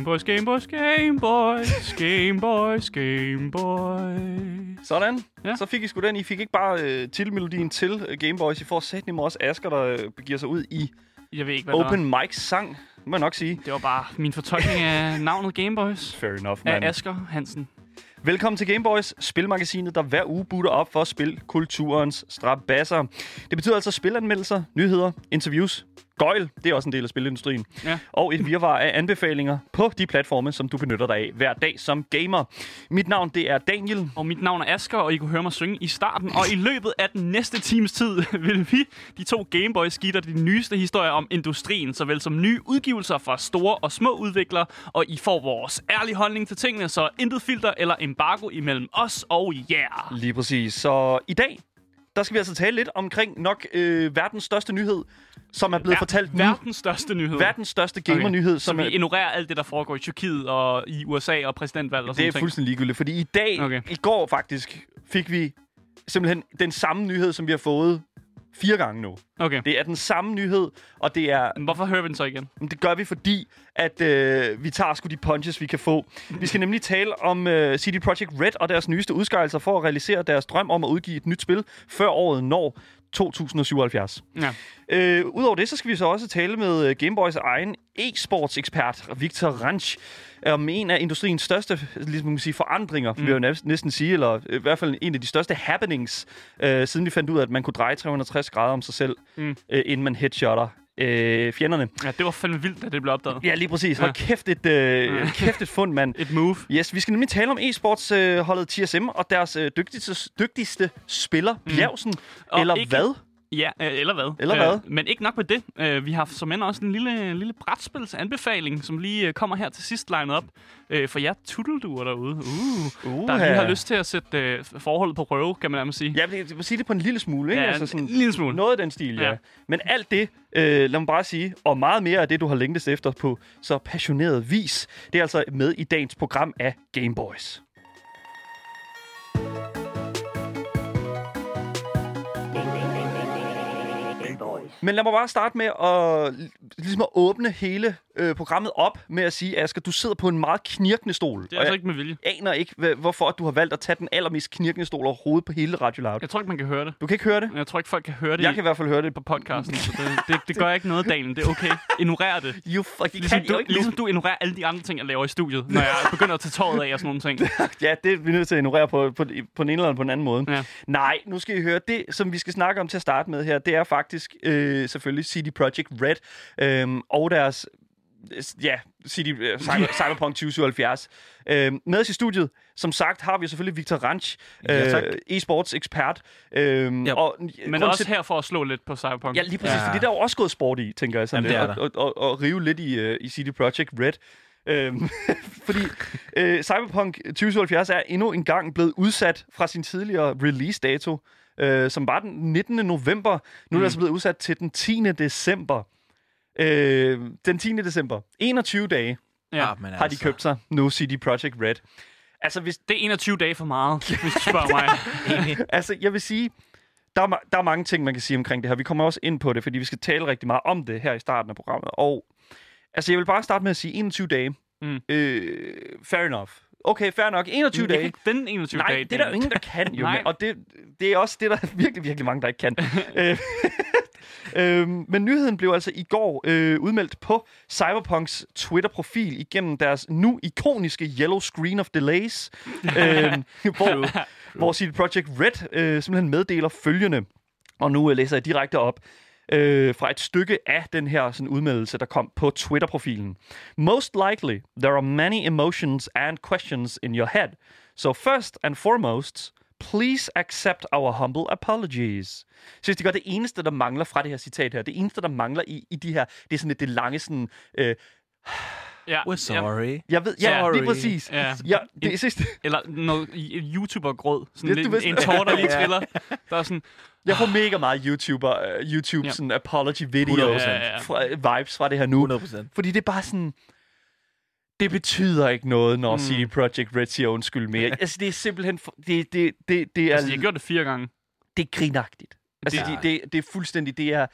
Gameboys, Gameboys, Gameboys, Gameboys, Gameboys. Sådan. Ja. Så fik I sgu den. I fik ikke bare øh, titelmelodien til øh, Game Boys. I får sæt også Asger, der øh, begiver sig ud i Jeg ved ikke, hvad Open Mic sang. Må jeg nok sige. Det var bare min fortolkning af navnet Gameboys. Fair enough, Af man. Asger Hansen. Velkommen til Game Boys, spilmagasinet, der hver uge butter op for spilkulturens strabasser. Det betyder altså spilanmeldelser, nyheder, interviews, gøjl, det er også en del af spilindustrien, Ja. og et virvar af anbefalinger på de platforme, som du benytter dig af hver dag som gamer. Mit navn, det er Daniel. Og mit navn er Asger, og I kunne høre mig synge i starten. Og i løbet af den næste times tid vil vi, de to Gameboys, give dig de nyeste historier om industrien, såvel som nye udgivelser fra store og små udviklere. Og I får vores ærlige holdning til tingene, så intet filter eller embargo imellem os og jer. Lige præcis. Så i dag, der skal vi altså tale lidt omkring nok øh, verdens største nyhed, som er blevet fortalt nu. Verdens største nyhed. Verdens største gamer-nyhed, Så som vi er, ignorerer alt det, der foregår i Tyrkiet og i USA og præsidentvalg og sådan det er fuldstændig ligegyldigt. Fordi i dag, Okay. okay. i går faktisk, fik vi simpelthen den samme nyhed, som vi har fået fire gange nu. Okay. Det er den samme nyhed, og det er Men Hvorfor hører vi den så igen? Det gør vi, fordi at øh, vi tager sgu de punches, vi kan få. Vi skal nemlig tale om øh, CD Projekt Red og deres nyeste udskejelser for at realisere deres drøm om at udgive et nyt spil, før året når 2077. Ja. Øh, Udover det, så skal vi så også tale med øh, Gameboys egen e-sports-ekspert, Victor Ranch, om en af industriens største ligesom man kan sige, forandringer, mm. vil jeg næsten- sige, eller øh, i hvert fald en af de største happenings, øh, siden vi fandt ud af, at man kunne dreje 360 grader om sig selv, mm. øh, inden man headshotter øh, fjenderne. ja, det var fandme vildt, da det blev opdaget. Ja, lige præcis. Hold Ja. kæft et, øh, kæft et fund, mand. Et move. Yes, vi skal nemlig tale om e-sportsholdet øh, TSM og deres øh, dygtigste, dygtigste spiller, Bjergsen. Og Eller ikke- hvad? Ja, øh, eller hvad. Eller hvad? Øh, men ikke nok med det. Øh, vi har som end også en lille, lille brætspilsanbefaling, som lige øh, kommer her til sidst legnet op. Øh, for jer tuttelduer derude, uh, Uh, der lige har lyst til at sætte øh, forholdet på prøve, kan man nærmest sige. Ja, jeg vil sige det på en lille smule, ikke? Ja, altså en lille smule. Noget af den stil, ja. Ja. Men alt det, øh, lad mig bare sige, og meget mere af det, du har længtes efter på så passioneret vis, det er altså med i dagens program af Game Men lad mig bare starte med at, ligesom at åbne hele øh, programmet op med at sige, Asger, du sidder på en meget knirkende stol. Det er altså jeg ikke med vilje. aner ikke, hvad, hvorfor at du har valgt at tage den allermest knirkende stol overhovedet på hele Radio Loud. Jeg tror ikke, man kan høre det. Du kan ikke høre det? Jeg tror ikke, folk kan høre det Jeg i- kan i hvert fald høre det. på podcasten. Så det, det, det gør ikke noget, Daniel. Det er okay. Ignorer det. You fuck, Ligesom kan du, ikke ligesom du ignorerer alle de andre ting, jeg laver i studiet, når jeg begynder at tage tåret af og sådan nogle ting. Ja, det er vi nødt til at ignorere på, på, på den ene eller på den anden måde. Ja. Nej, nu skal I høre. Det, som vi skal snakke om til at starte med her, det er faktisk øh, selvfølgelig CD Projekt Red øh, og deres øh, ja, CD, øh, Cyber, Cyberpunk 2077. Øh, med os i studiet, som sagt, har vi selvfølgelig Victor Ranch, Ja, tak. øh, e-sports ekspert. Øh, Ja, og, Men også her for at slå lidt på Cyberpunk. Ja, lige præcis, ja. Fordi der er jo også gået sport i, tænker jeg sådan Jamen, det er og, og, og, og rive lidt i, uh, i CD Projekt Red. Øhm, fordi øh, Cyberpunk 2077 er endnu en gang blevet udsat fra sin tidligere release-dato, øh, som var den 19. november. Nu er Mm. det altså blevet udsat til den 10. december. Øh, den 10. december. 21 dage ja. Ah, men har de købt sig nu, CD Projekt Red. Altså, hvis, Det er 21 dage for meget, hvis du spørger mig. altså, jeg vil sige, der er, der er mange ting, man kan sige omkring det her. Vi kommer også ind på det, fordi vi skal tale rigtig meget om det her i starten af programmet. Og altså, jeg vil bare starte med at sige 21 dage. Mm. Øh, fair enough. Okay, fair nok. 21 Jeg kan dage. ikke vende 21 Nej, dage. det er der jo ingen, der kan jo. Nej. Og det, det er også det, der er virkelig, virkelig mange, der ikke kan. Øh, øhm, men nyheden blev altså i går øh, udmeldt på Cyberpunks Twitter-profil igennem deres nu ikoniske Yellow Screen of Delays, øh, hvor, hvor CD Projekt Red øh, simpelthen meddeler følgende. Og nu øh, læser jeg direkte op øh, fra et stykke af den her sådan, udmeldelse, der kom på Twitter-profilen. Most likely, there are many emotions and questions in your head. So first and foremost, please accept our humble apologies. Så synes, det gør det eneste, der mangler fra det her citat her. Det eneste, der mangler i, i de her, det er sådan et, det lange sådan... Øh, Ja, We're sorry. jeg ved, ja, Sorry. lige præcis. Ja. Ja, det er sidste. Eller noget YouTuber-gråd. Sådan Ja, lidt, en sådan- tår, der lige Ja. triller. Der er sådan, Jeg får mega meget YouTuber, uh, YouTube Ja. sådan apology videos, 100%. Ja, ja, ja. Fra, vibes fra det her nu. 100 procent. Fordi det er bare sådan... Det betyder ikke noget, når mm. CD Projekt Red siger undskyld mere. altså, det er simpelthen... For, det, det, det, det er, altså, de har gjort det fire gange. det er grinagtigt. Altså, Det- det, det, det er fuldstændig... Det er...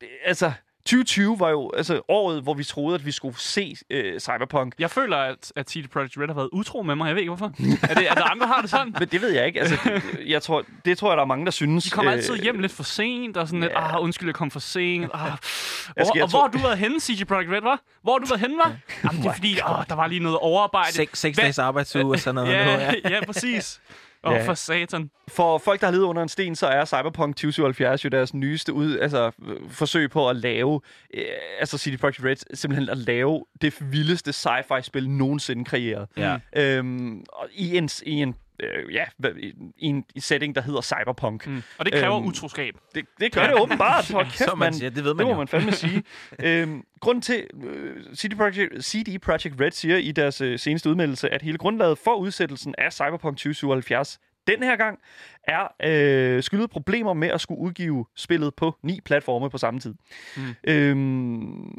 Det, altså, 2020 var jo altså året, hvor vi troede, at vi skulle se øh, Cyberpunk. Jeg føler, at, at CD Projekt Red har været utro med mig. Jeg ved ikke, hvorfor. er, det, er der andre, der har det sådan? Men det ved jeg ikke. Altså, det, jeg tror, det tror jeg, der er mange, der synes. De kommer øh, altid hjem lidt for sent, og sådan lidt, ja. ah, undskyld, jeg kom for sent. Ah. Jeg Og, skal- jeg og hvor har du været henne, CG Projekt Red, var? Hvor har du været henne, var? Jamen, det er fordi, åh, der var lige noget overarbejde. Seks, seks dages arbejdsuge og sådan noget. Ja, ja, præcis. Åh, Ja. for satan. For folk, der har levet under en sten, så er Cyberpunk 2077 jo deres nyeste ud, altså, øh, forsøg på at lave, øh, altså CD Projekt Red, simpelthen at lave det vildeste sci-fi-spil nogensinde kreeret. Ja. Øhm, og i en, i en øh, ja, i en setting, der hedder Cyberpunk. Mm. Og det kræver Øhm, utroskab. Det, det gør det åbenbart. Hold kæft, man siger, det ved man det må jo. man fandme sige. øhm, grunden til, øh, CD, Projekt, CD Projekt Red siger i deres øh, seneste udmeldelse, at hele grundlaget for udsættelsen af Cyberpunk 2077 den her gang er øh, skyldet problemer med at skulle udgive spillet på ni platforme på samme tid. Mm. Øhm,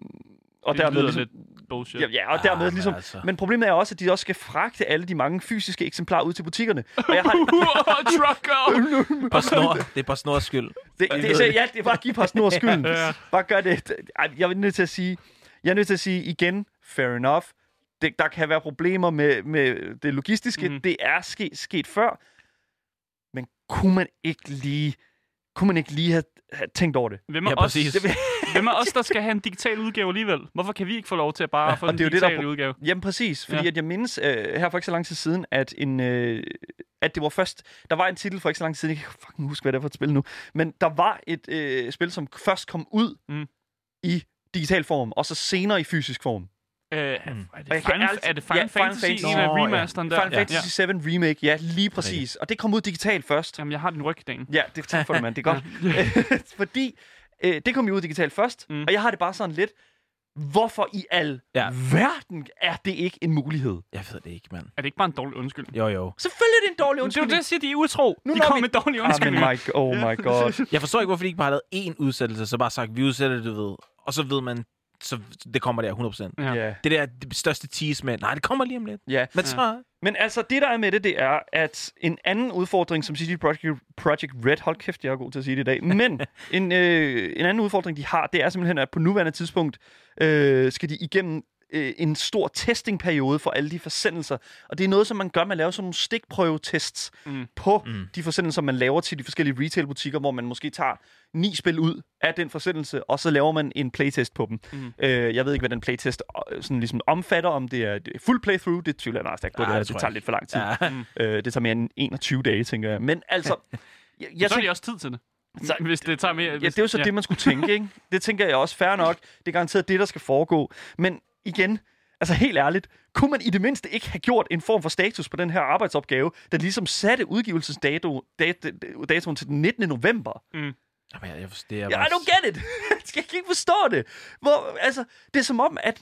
og det dermed lyder ligesom, lidt bullshit. ja, ja, og dermed men ligesom, altså. men problemet er også, at de også skal fragte alle de mange fysiske eksemplarer ud til butikkerne. Og jeg har, Trucker! På snor. Det er på snors skyld. Det, det, det, ja, det er bare at give på snor skylden. Ja. Bare gør det. Jeg er nødt til at sige, jeg er nødt til at sige igen, fair enough. Det, der kan være problemer med, med det logistiske. Mm. Det er sket, sket før. Men kunne man ikke lige, kunne man ikke lige have, have tænkt over det? Hvem er, Ja, os. Det, hvem er os, der skal have en digital udgave alligevel? Hvorfor kan vi ikke få lov til at bare få og den det er jo det, der er udgave? jamen præcis, fordi Ja. ja. at jeg mindes øh, her for ikke så lang tid siden, at en... Øh, at det var først... Der var en titel for ikke så lang tid siden, jeg kan fucking huske, hvad det er for et spil nu, men der var et øh, spil, som først kom ud mm. i digital form, og så senere i fysisk form. Øh, er, Mm. det Final, ærligt- er det Final Ja, Fantasy, Fantasy. en af Nå, ja. remasteren der? Final Fantasy 7 Remake, ja, lige præcis. Og det kom ud digitalt først. Jamen, jeg har den ryg, Dan. Ja, det tak for det, mand. Det er godt. Fordi øh, det kom jo ud digitalt først, Mm. og jeg har det bare sådan lidt, hvorfor i al Ja. ja. verden er det ikke en mulighed? Jeg ved det ikke, mand. Er det ikke bare en dårlig undskyldning? Jo, jo. Selvfølgelig er det en dårlig Det er jo undskyldning. det, jeg siger, de er utro. Nu de kommer vi- med dårlige Ah, men undskyldninger. my, oh my god. Jeg forstår ikke, hvorfor de ikke bare har lavet én udsættelse, så bare sagt, vi udsætter det, du ved. Og så ved man, så det kommer der 100%. Ja. Ja. Det der det største tease med, nej, det kommer lige om lidt. ja. Men så... Men altså, det der er med det, det er, at en anden udfordring, som CD Projekt, Project Red, hold kæft, jeg er god til at sige det i dag, men en, øh, en anden udfordring, de har, det er simpelthen, at på nuværende tidspunkt øh, skal de igennem øh, en stor testingperiode for alle de forsendelser. Og det er noget, som man gør, man laver sådan nogle stikprøvetests Mm. mm. på Mm. mm. de forsendelser, man laver til de forskellige retailbutikker, hvor man måske tager ni spil ud af den forsendelse, og så laver man en playtest på dem. Mm. Mm. Øh, jeg ved ikke, hvad den playtest øh, sådan ligesom omfatter, om det er fuld playthrough, det tvivler jeg meget stærkt på, Nej, det, det det, det tager lidt for lang tid. Ja. Øh, det tager mere end 21 dage, tænker jeg. Men altså, jeg, Jeg jeg så har tænker, de også tid til det. Så- hvis det tager mere... ja, Hvis, det er jo så ja. det, man skulle tænke, ikke? Det tænker jeg også. Fair nok. Det er garanteret det, der skal foregå. Men igen, altså helt ærligt, kunne man i det mindste ikke have gjort en form for status på den her arbejdsopgave, der ligesom satte udgivelsesdato dat, datoen til den 19. november? Jamen, jeg, jeg, det er Ja, I don't get it. jeg kan ikke forstå det. Hvor, altså, det er som om, at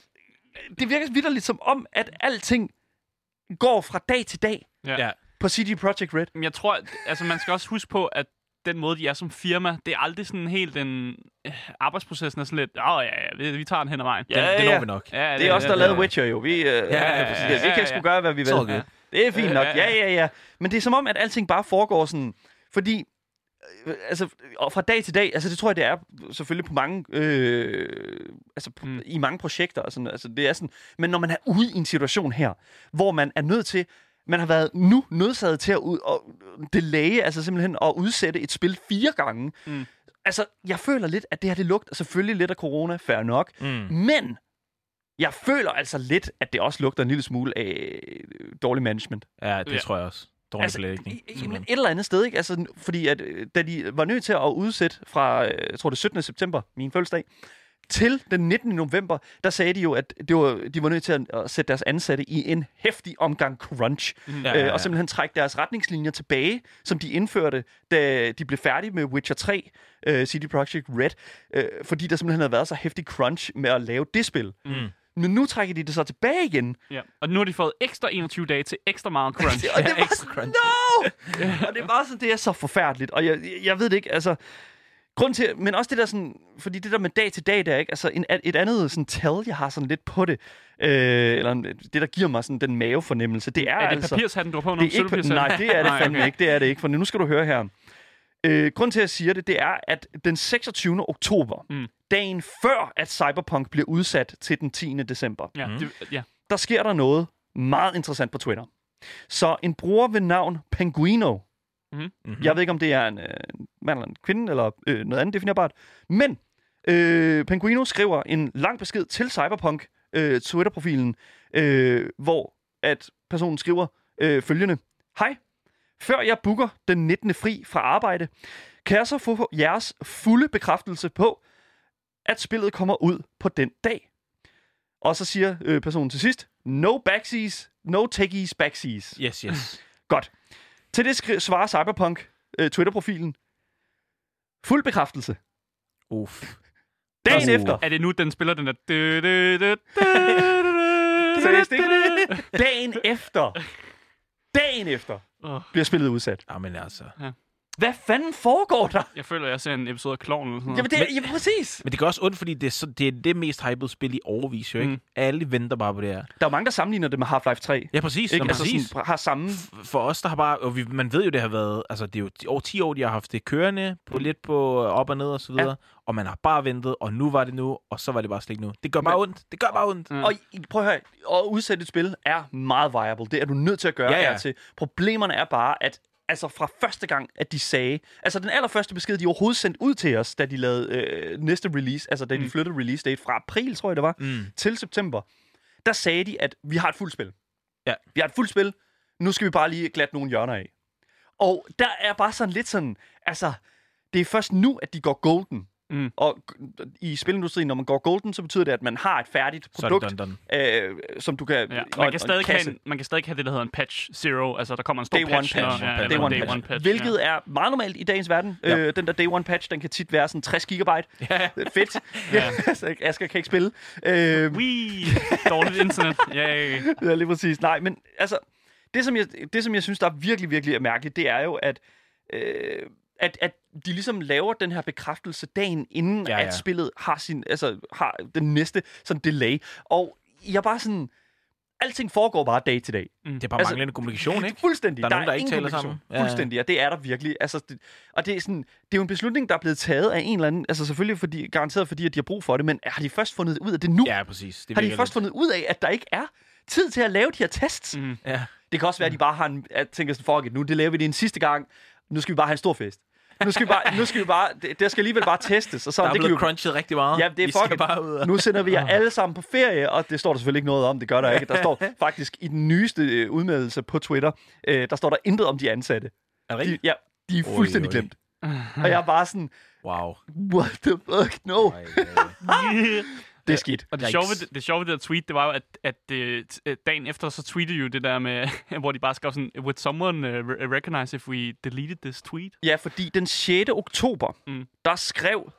det virker vidderligt som om, at alting går fra dag til dag Ja. på CD Projekt Red. Men jeg tror, altså man skal også huske på, at den måde, de er som firma, det er aldrig sådan helt den... Øh, arbejdsprocessen er sådan lidt, åh oh, ja, ja, vi, vi tager den hen ad vejen. Det, Ja, det ja. når vi nok. Det er også der ja, lavede ja. Witcher jo. Vi, øh, ja, ja, ja, vi kan ja, sgu ja. gøre, hvad vi vil. Good. Det er fint nok. Ja, Ja, ja. ja, ja. Men det er som om, at alting bare foregår sådan... Fordi... øh, Altså, og fra dag til dag, altså det tror jeg, det er selvfølgelig på mange, øh, altså på, mm. i mange projekter, og sådan, altså det er sådan, men når man er ude i en situation her, hvor man er nødt til, man har været nu nødsaget til at ud, og delaye, altså simpelthen at udsætte et spil fire gange. Mm. Altså, jeg føler lidt, at det her, det lugter selvfølgelig lidt af corona, fair nok, Mm. men jeg føler altså lidt, at det også lugter en lille smule af øh, dårlig management. Ja, det Ja. tror jeg også. Dårlig Altså, belægning. et eller andet sted, ikke? Altså, fordi at, øh, da de var nødt til at udsætte fra, øh, jeg tror det er 17. september, min fødselsdag, til den 19. november, der sagde de jo, at det var, de var nødt til at, sætte deres ansatte i en hæftig omgang crunch, Ja, ja, ja, ja, ja. Øh, og simpelthen trække deres retningslinjer tilbage, som de indførte, da de blev færdige med Witcher 3, øh, CD Projekt Red, øh, fordi der simpelthen havde været så hæftig crunch med at lave det spil. Mm. Men nu trækker de det så tilbage igen. Ja. Og nu har de fået ekstra 21 dage til ekstra meget crunch. Og det Ja, var ekstra sådan, crunch. no! og det er bare sådan, det er så forfærdeligt. Og jeg, jeg ved det ikke, altså... Grund til, men også det der sådan, fordi det der med dag til dag, der ikke, altså en, et andet sådan tal, jeg har sådan lidt på det, øh, eller det, der giver mig sådan den mavefornemmelse, det er, Er det altså... papirshatten, du har på nu? det er ikke, nej, det er det Nej, fandme okay. ikke, det er det ikke, for nu skal du høre her. Øh, grunden til, at jeg siger det, det er, at den 26. oktober, Mm. dagen før, at Cyberpunk bliver udsat til den 10. december, Ja, Mhm. det, ja. der sker der noget meget interessant på Twitter. Så en bruger ved navn Penguino, Mm-hmm. jeg ved ikke, om det er en øh, mand eller en kvinde, eller øh, noget andet definerbart, men øh, Penguino skriver en lang besked til Cyberpunk øh, Twitter-profilen, øh, hvor at personen skriver øh, følgende. Hej, før jeg booker den 19. fri fra arbejde, kan jeg så få jeres fulde bekræftelse på, at spillet kommer ud på den dag. Og så siger øh, personen til sidst, no backsies, no techies backsies. Yes, yes. Godt. Til det skri- svarer Cyberpunk øh, Twitter-profilen. Fuld bekræftelse. Uff. Dagen Uh. efter. Er det nu, den spiller den der... Seriøst, ikke? Dagen efter. Dagen efter bliver spillet udsat. Jamen altså. Hvad fanden foregår der? Jeg føler, jeg ser en episode af Klovn eller sådan noget. Jamen, det er, jamen præcis. Men det gør også ondt, fordi det er, så, det er det mest hypede spil i overvis, jo ikke? Mm. Mm. Alle venter bare på det her. Der er jo mange, der sammenligner det med Half-Life 3. Ja, præcis. Ikke? Altså præcis. sådan, har samme... For os, der har bare... Og vi, man ved jo, det har været... Altså, det er jo over 10 år, de har haft det kørende på lidt på op og ned og så videre. Ja. Og man har bare ventet, og nu var det nu, og så var det bare slet ikke nu. Det gør bare ondt. Det gør bare ondt. Mm. Og prøv at høre, at udsætte et spil er meget viable. Det er du nødt til at gøre Ja, ja. ja, til. Problemerne er bare, at altså fra første gang, at de sagde... Altså den allerførste besked, de overhovedet sendte ud til os, da de lavede øh, næste release, altså da de Mm. flyttede release date fra april, tror jeg det var, Mm. til september, der sagde de, at vi har et fuldt spil. Ja. Vi har et fuldt spil. Nu skal vi bare lige glatte nogle hjørner af. Og der er bare sådan lidt sådan... Altså, det er først nu, at de går golden. Mm. Og i spilindustrien, når man går golden, så betyder det, at man har et færdigt produkt, done, done. øh, som du kan... Ja, man, og kan stadig have en, man kan stadig have det, der hedder en patch zero. Altså, der kommer en stor Day one patch. patch. Når, ja, Day ja, one day patch. one patch. Hvilket er meget normalt i dagens verden. Ja. Øh, den der day one patch, den kan tit være sådan 60 gigabyte. Ja. Fedt. Ja. ja. altså, Asger kan ikke spille. Øh, Ja. Wii! Dårligt internet. Ja, ja, lige præcis. Nej, men altså, det som, jeg, det som jeg synes, der er virkelig, virkelig er mærkeligt, det er jo, at, øh, at, at de ligesom laver den her bekræftelse dagen inden, Ja, ja, at spillet har, sin, altså, har den næste sådan delay. Og jeg er bare sådan, alting foregår bare dag til dag. Det er bare Altså, manglende kommunikation, ikke? Fuldstændig. Der er nogen, der ikke taler sammen. Ja, ja. Fuldstændig, ja, det er der virkelig. Altså, det, og det er, sådan, det er jo en beslutning, der er blevet taget af en eller anden, altså selvfølgelig fordi, garanteret fordi, at de har brug for det, men har de først fundet ud af det nu? Ja, præcis. Det har de først fundet ud af, at der ikke er tid til at lave de her tests? Mm. lidt- Ja. Det kan også være, at de bare har en, at tænker sådan, fuck it, nu det laver vi det en sidste gang, nu skal vi bare have en stor fest. Nu skal vi bare, nu skal vi bare, det, det skal alligevel bare testes, og så Der er det kan blevet vi, crunchet rigtig meget. Ja, det er fucking- bare ud nu sender vi jer alle sammen på ferie, og det står der selvfølgelig ikke noget om, det gør der ikke. Der står faktisk i den nyeste øh, udmeldelse på Twitter, øh, der står der intet om de ansatte. Er det De, rigtigt? ja, de er Oj, fuldstændig oj. glemt. Og jeg er bare sådan, Wow. what the fuck, no. Ej, ej. Det er skidt. Og det sjove, det, det sjove ved det der tweet, det var jo, at, at øh, t- øh, dagen efter, så tweetede jo det der med, hvor de bare skrev sådan, Would someone uh, re- recognize if we deleted this tweet? Ja, fordi den 6. oktober, Mm. der skrev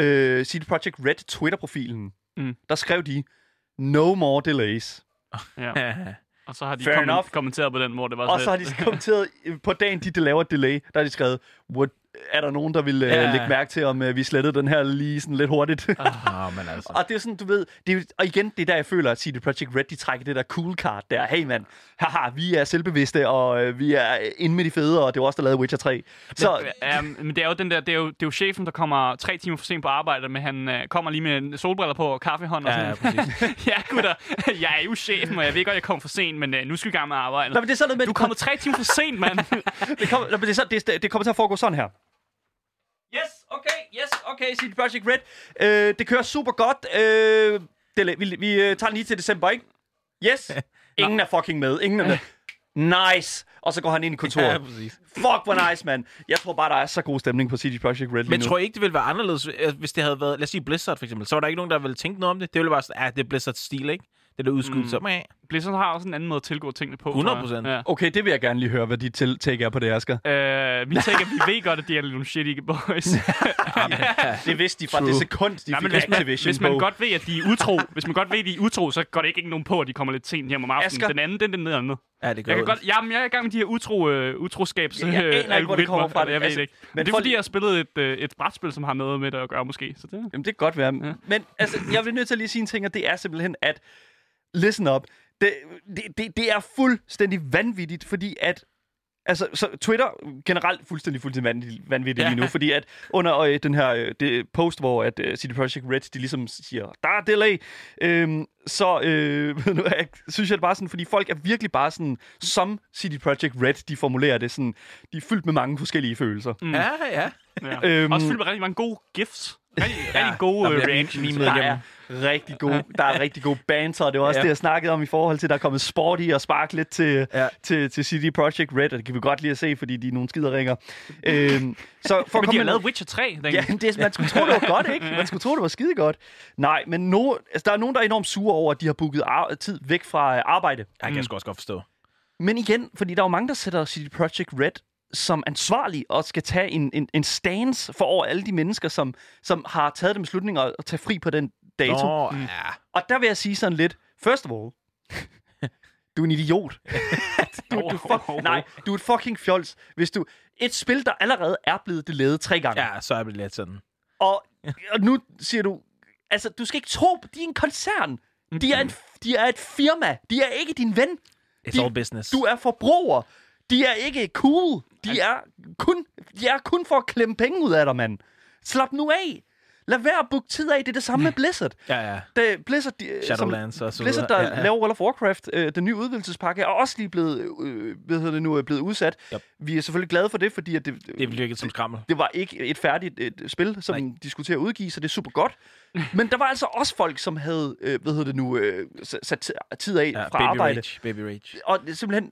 øh, CD Projekt Red Twitter-profilen, Mm. der skrev de, no more delays. Ja. Og så har de Fair enough. kommenteret på den, hvor det var Og så har lidt- de kommenteret øh, på dagen, de laver et delay, der har de skrevet, Would, er der nogen, der vil øh, Ja. lægge mærke til, om øh, vi slettede den her lige sådan lidt hurtigt? Nå, men altså. Og det er sådan, du ved, det er, og igen, det er der, jeg føler, at CD Projekt Red, de trækker det der cool card der. Hey mand, haha, vi er selvbevidste, og øh, vi er inde med de fede, og det var også der lavede Witcher 3. Så, Um, men det er jo den der, det er jo, det er jo chefen, der kommer tre timer for sent på arbejde, men han uh, kommer lige med solbriller på og kaffehånd og Ja, ja, sådan. præcis. ja, gutter, jeg er jo chefen, og jeg ved godt, jeg kommer for sent, men uh, nu skal vi i gang med arbejde. Nå, men det er sådan noget med, Du er kommet tre timer for sent, mand. det, kommer, nå, men det, er så, det, det kommer til at foregå sådan her. Yes, okay, yes, okay, CD Projekt Red. Øh, det kører super godt. Øh, det, vi vi øh, tager den lige til december, ikke? Yes. Ingen er fucking med. Ingen er med. Nice. Og så går han ind i kontoret. Ja, præcis. Fuck, hvor nice, mand. Jeg tror bare, der er så god stemning på CD Projekt Red lige Men nu. tror I ikke, det ville være anderledes, øh, hvis det havde været, lad os sige Blizzard for eksempel, så var der ikke nogen, der ville tænke noget om det. Det ville bare sådan, ja, det er Blizzards stil, ikke? Det der udskydelse. Mm. Blizzard har også en anden måde at tilgå tingene på. 100%. tror jeg. Ja. Okay, det vil jeg gerne lige høre, hvad dit til- take er på det, Asger. Øh, vi tænker, vi ved godt, at de er nogle shitty boys. Det vidste de fra True. det sekund, de Nej, fik men hvis man, Activision hvis man på. godt ved, at de er utro, hvis man godt ved, at de er utro, så går det ikke, ikke nogen på, at de kommer lidt sent hjem om aftenen. Asger. Den anden, den er den andet. Ja, det gør Jeg kan godt, jamen, jeg er i gang med de her utro, øh, utroskabs Jeg- jeg aner ikke, hvor det kommer fra. Jeg ved Altså, det ikke. Men, men det er for- fordi, jeg har spillet et, øh, et brætspil, som har noget med det at gøre, måske. Så det, Jamen, det kan godt være. Ja. Men altså, jeg vil nødt til at lige sige en ting, og det er simpelthen, at listen up. Det, det, det, det er fuldstændig vanvittigt, fordi at Altså, så Twitter generelt fuldstændig, fuldstændig vanvittigt, vanvittigt Ja. lige nu, fordi at under øh, den her øh, det post, hvor at øh, CD Projekt Red, de ligesom siger, der er delay, øhm, så øh, ved du, jeg, synes jeg det bare sådan, fordi folk er virkelig bare sådan, som CD Projekt Red, de formulerer det sådan, de er fyldt med mange forskellige følelser. Mm. Ja, ja. Ja. Øhm, Også fyldt med rigtig mange gode gifs. Rigtig, Ja, rigtig gode uh, bliver reactions. Der er rigtig god, der er rigtig god banter, og det var også Ja. det, jeg snakkede om i forhold til, at der er kommet sport i og spark lidt til, Ja. til, til CD Projekt Red, og det kan vi godt lide at se, fordi de er nogle skideringer. øhm, så for at Men de komme har med- lavet Witcher 3. Den. Ja, det, man skulle tro, det var godt, ikke? Man skulle tro, det var skide godt. Nej, men no, altså, der er nogen, der er enormt sure over, at de har booket ar- tid væk fra øh, arbejde. Jeg kan jeg sgu også godt forstå. Men igen, fordi der er jo mange, der sætter CD Projekt Red som ansvarlig og skal tage en, en, en stance for over alle de mennesker, som, som har taget den beslutning at, at tage fri på den dato. Nå, ja. Og der vil jeg sige sådan lidt, first of all, du er en idiot. du, du fuck, nej, du er et fucking fjols. Hvis du... Et spil, der allerede er blevet delayet tre gange. Ja, så er det lidt sådan. Og, og nu siger du, altså, du skal ikke tro, på- de er en koncern. De er, en, de er et firma. De er ikke din ven. It's De- all business. Du er forbruger. De er ikke cool. De er kun, de er kun for at klemme penge ud af dig, mand. Slap nu af. Lad være at booke tid af. Det er det samme med Blizzard. Ja, ja. Det, Blizzard, de, øh, Shadowlands og så Blizzard, der Ja, ja. laver World of Warcraft, øh, den nye udvidelsespakke, er også lige blevet, øh, hvad hedder det nu, er blevet udsat. Yep. Vi er selvfølgelig glade for det, fordi at det, Det virkede som skrammel. det var ikke et færdigt et spil, som Nej. de skulle til at udgive, så det er super godt. Men der var altså også folk, som havde, øh, hvad hedder det nu, øh, sat- sat ti- tid af Ja, fra baby arbejde. rage. Baby rage. Og det simpelthen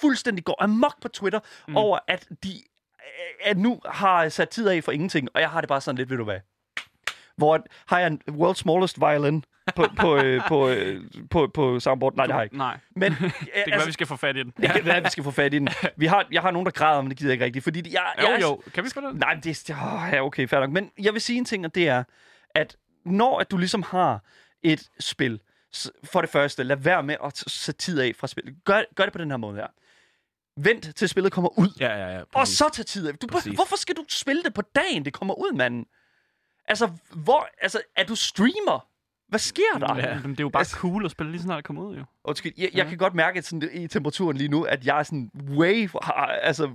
fuldstændig går amok på Twitter mm. over, at de øh, at nu har sat tid af for ingenting. Og jeg har det bare sådan lidt, ved du hvad? Hvor har jeg en world's smallest violin på, på, øh, på, øh, på, på soundboard? Nej, det har jeg ikke. Nej, Men det kan være, vi skal få fat i den. det kan være, vi skal få fat i den. Vi har, jeg har nogen, der græder, men det gider jeg ikke rigtigt. Fordi jeg, Jo, jeg, jo. Kan vi få det? Nej, det er... Oh, ja, okay, fair nok. Men jeg vil sige en ting, og det er, at når at du ligesom har et spil, for det første, lad være med at sætte tid af fra spillet. Gør, gør det på den her måde her. Vent til spillet kommer ud, Ja, ja, ja. og præcis. så tag tid af. Du, Præcis. hvorfor skal du spille det på dagen, det kommer ud, manden? Altså, hvor, altså, er du streamer? Hvad sker der? Ja. Det er jo bare Altså- cool at spille lige det kommer ud, jo. Undskyld, jeg, jeg kan godt mærke at sådan, i temperaturen lige nu, at jeg er sådan way, altså,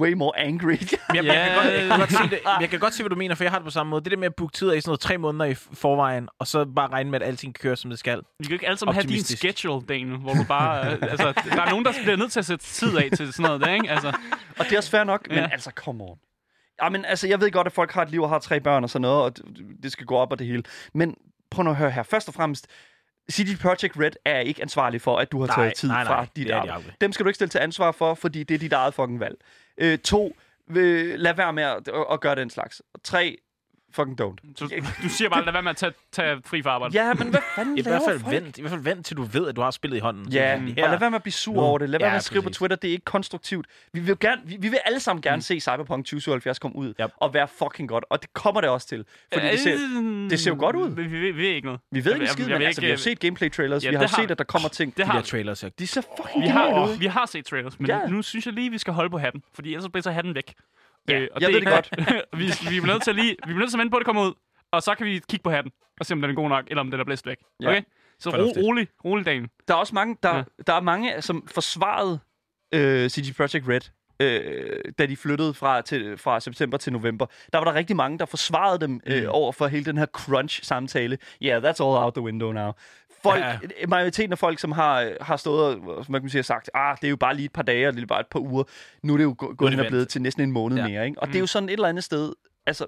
way more angry. Jeg, jeg, kan godt, jeg, kan godt se det, jeg kan godt se, hvad du mener, for jeg har det på samme måde. Det der med at booke tid af i sådan noget tre måneder i forvejen, og så bare regne med, at alting kører, som det skal. Vi kan jo ikke alle sammen have din schedule, Daniel, hvor du bare... øh, altså, der er nogen, der bliver nødt til at sætte tid af til sådan noget der, ikke? Altså, Og det er også fair nok, men Ja. altså, come on. Ja, men altså, jeg ved godt, at folk har et liv og har tre børn og sådan noget, og det, skal gå op og det hele. Men prøv nu at høre her. Først og fremmest, CD Projekt Red er ikke ansvarlig for, at du har Nej, taget tid nej, nej, fra dit de arbejde. aldrig. Dem skal du ikke stille til ansvar for, fordi det er dit eget fucking valg. Øh, to, øh, lad være med at, at, gøre den slags. Tre, fucking don't. så, du siger bare, lad være med at tage, tage fri fra arbejde. Ja, men hvad fanden I hvert fald folk? vent, i hvert fald vent, til du ved, at du har spillet i hånden. Ja, Så og lad være med at blive sur nu. over det. Lad være Ja, med at skrive på præcis. Twitter, det er ikke konstruktivt. Vi vil, gerne, vi, vi vil alle sammen gerne mm. se Cyberpunk 2077 komme ud Yep. og være fucking godt. Og det kommer det også til. Fordi det ser, det ser jo godt ud. Vi, vi, vi ved ikke noget. vi ved Jeg- ikke jeg- skid, men altså, vi har set gameplay-trailers. Ja, vi har har set, at der kommer ting. Det de har der vi. trailers, jeg De ser fucking Vi har, ud. vi har set trailers, men Ja. nu synes jeg lige, vi skal holde på hatten. Fordi ellers bliver så hatten væk. Ja, og jeg er ved det godt. vi, vi er nødt til at lige, vi er nødt til at vente på, at det kommer ud. Og så kan vi kigge på hatten og se, om den er god nok, eller om den er blæst væk. Ja. Okay? Så ro, rolig, rolig dagen. Der er også mange, der, Ja. der er mange som forsvarede øh, CD Projekt Red, øh, da de flyttede fra, til, fra september til november. Der var der rigtig mange, der forsvarede dem øh, Mm. over for hele den her crunch-samtale. Yeah, that's all out the window now. Folk, Ja. ja. Majoriteten af folk, som har, har stået og som man kan sige, har sagt, ah, det er jo bare lige et par dage, og det er bare et par uger. Nu er det jo gå- gået det hen og blevet til næsten en måned Ja. ja. mere. Ikke? Og Mm. det er jo sådan et eller andet sted, altså,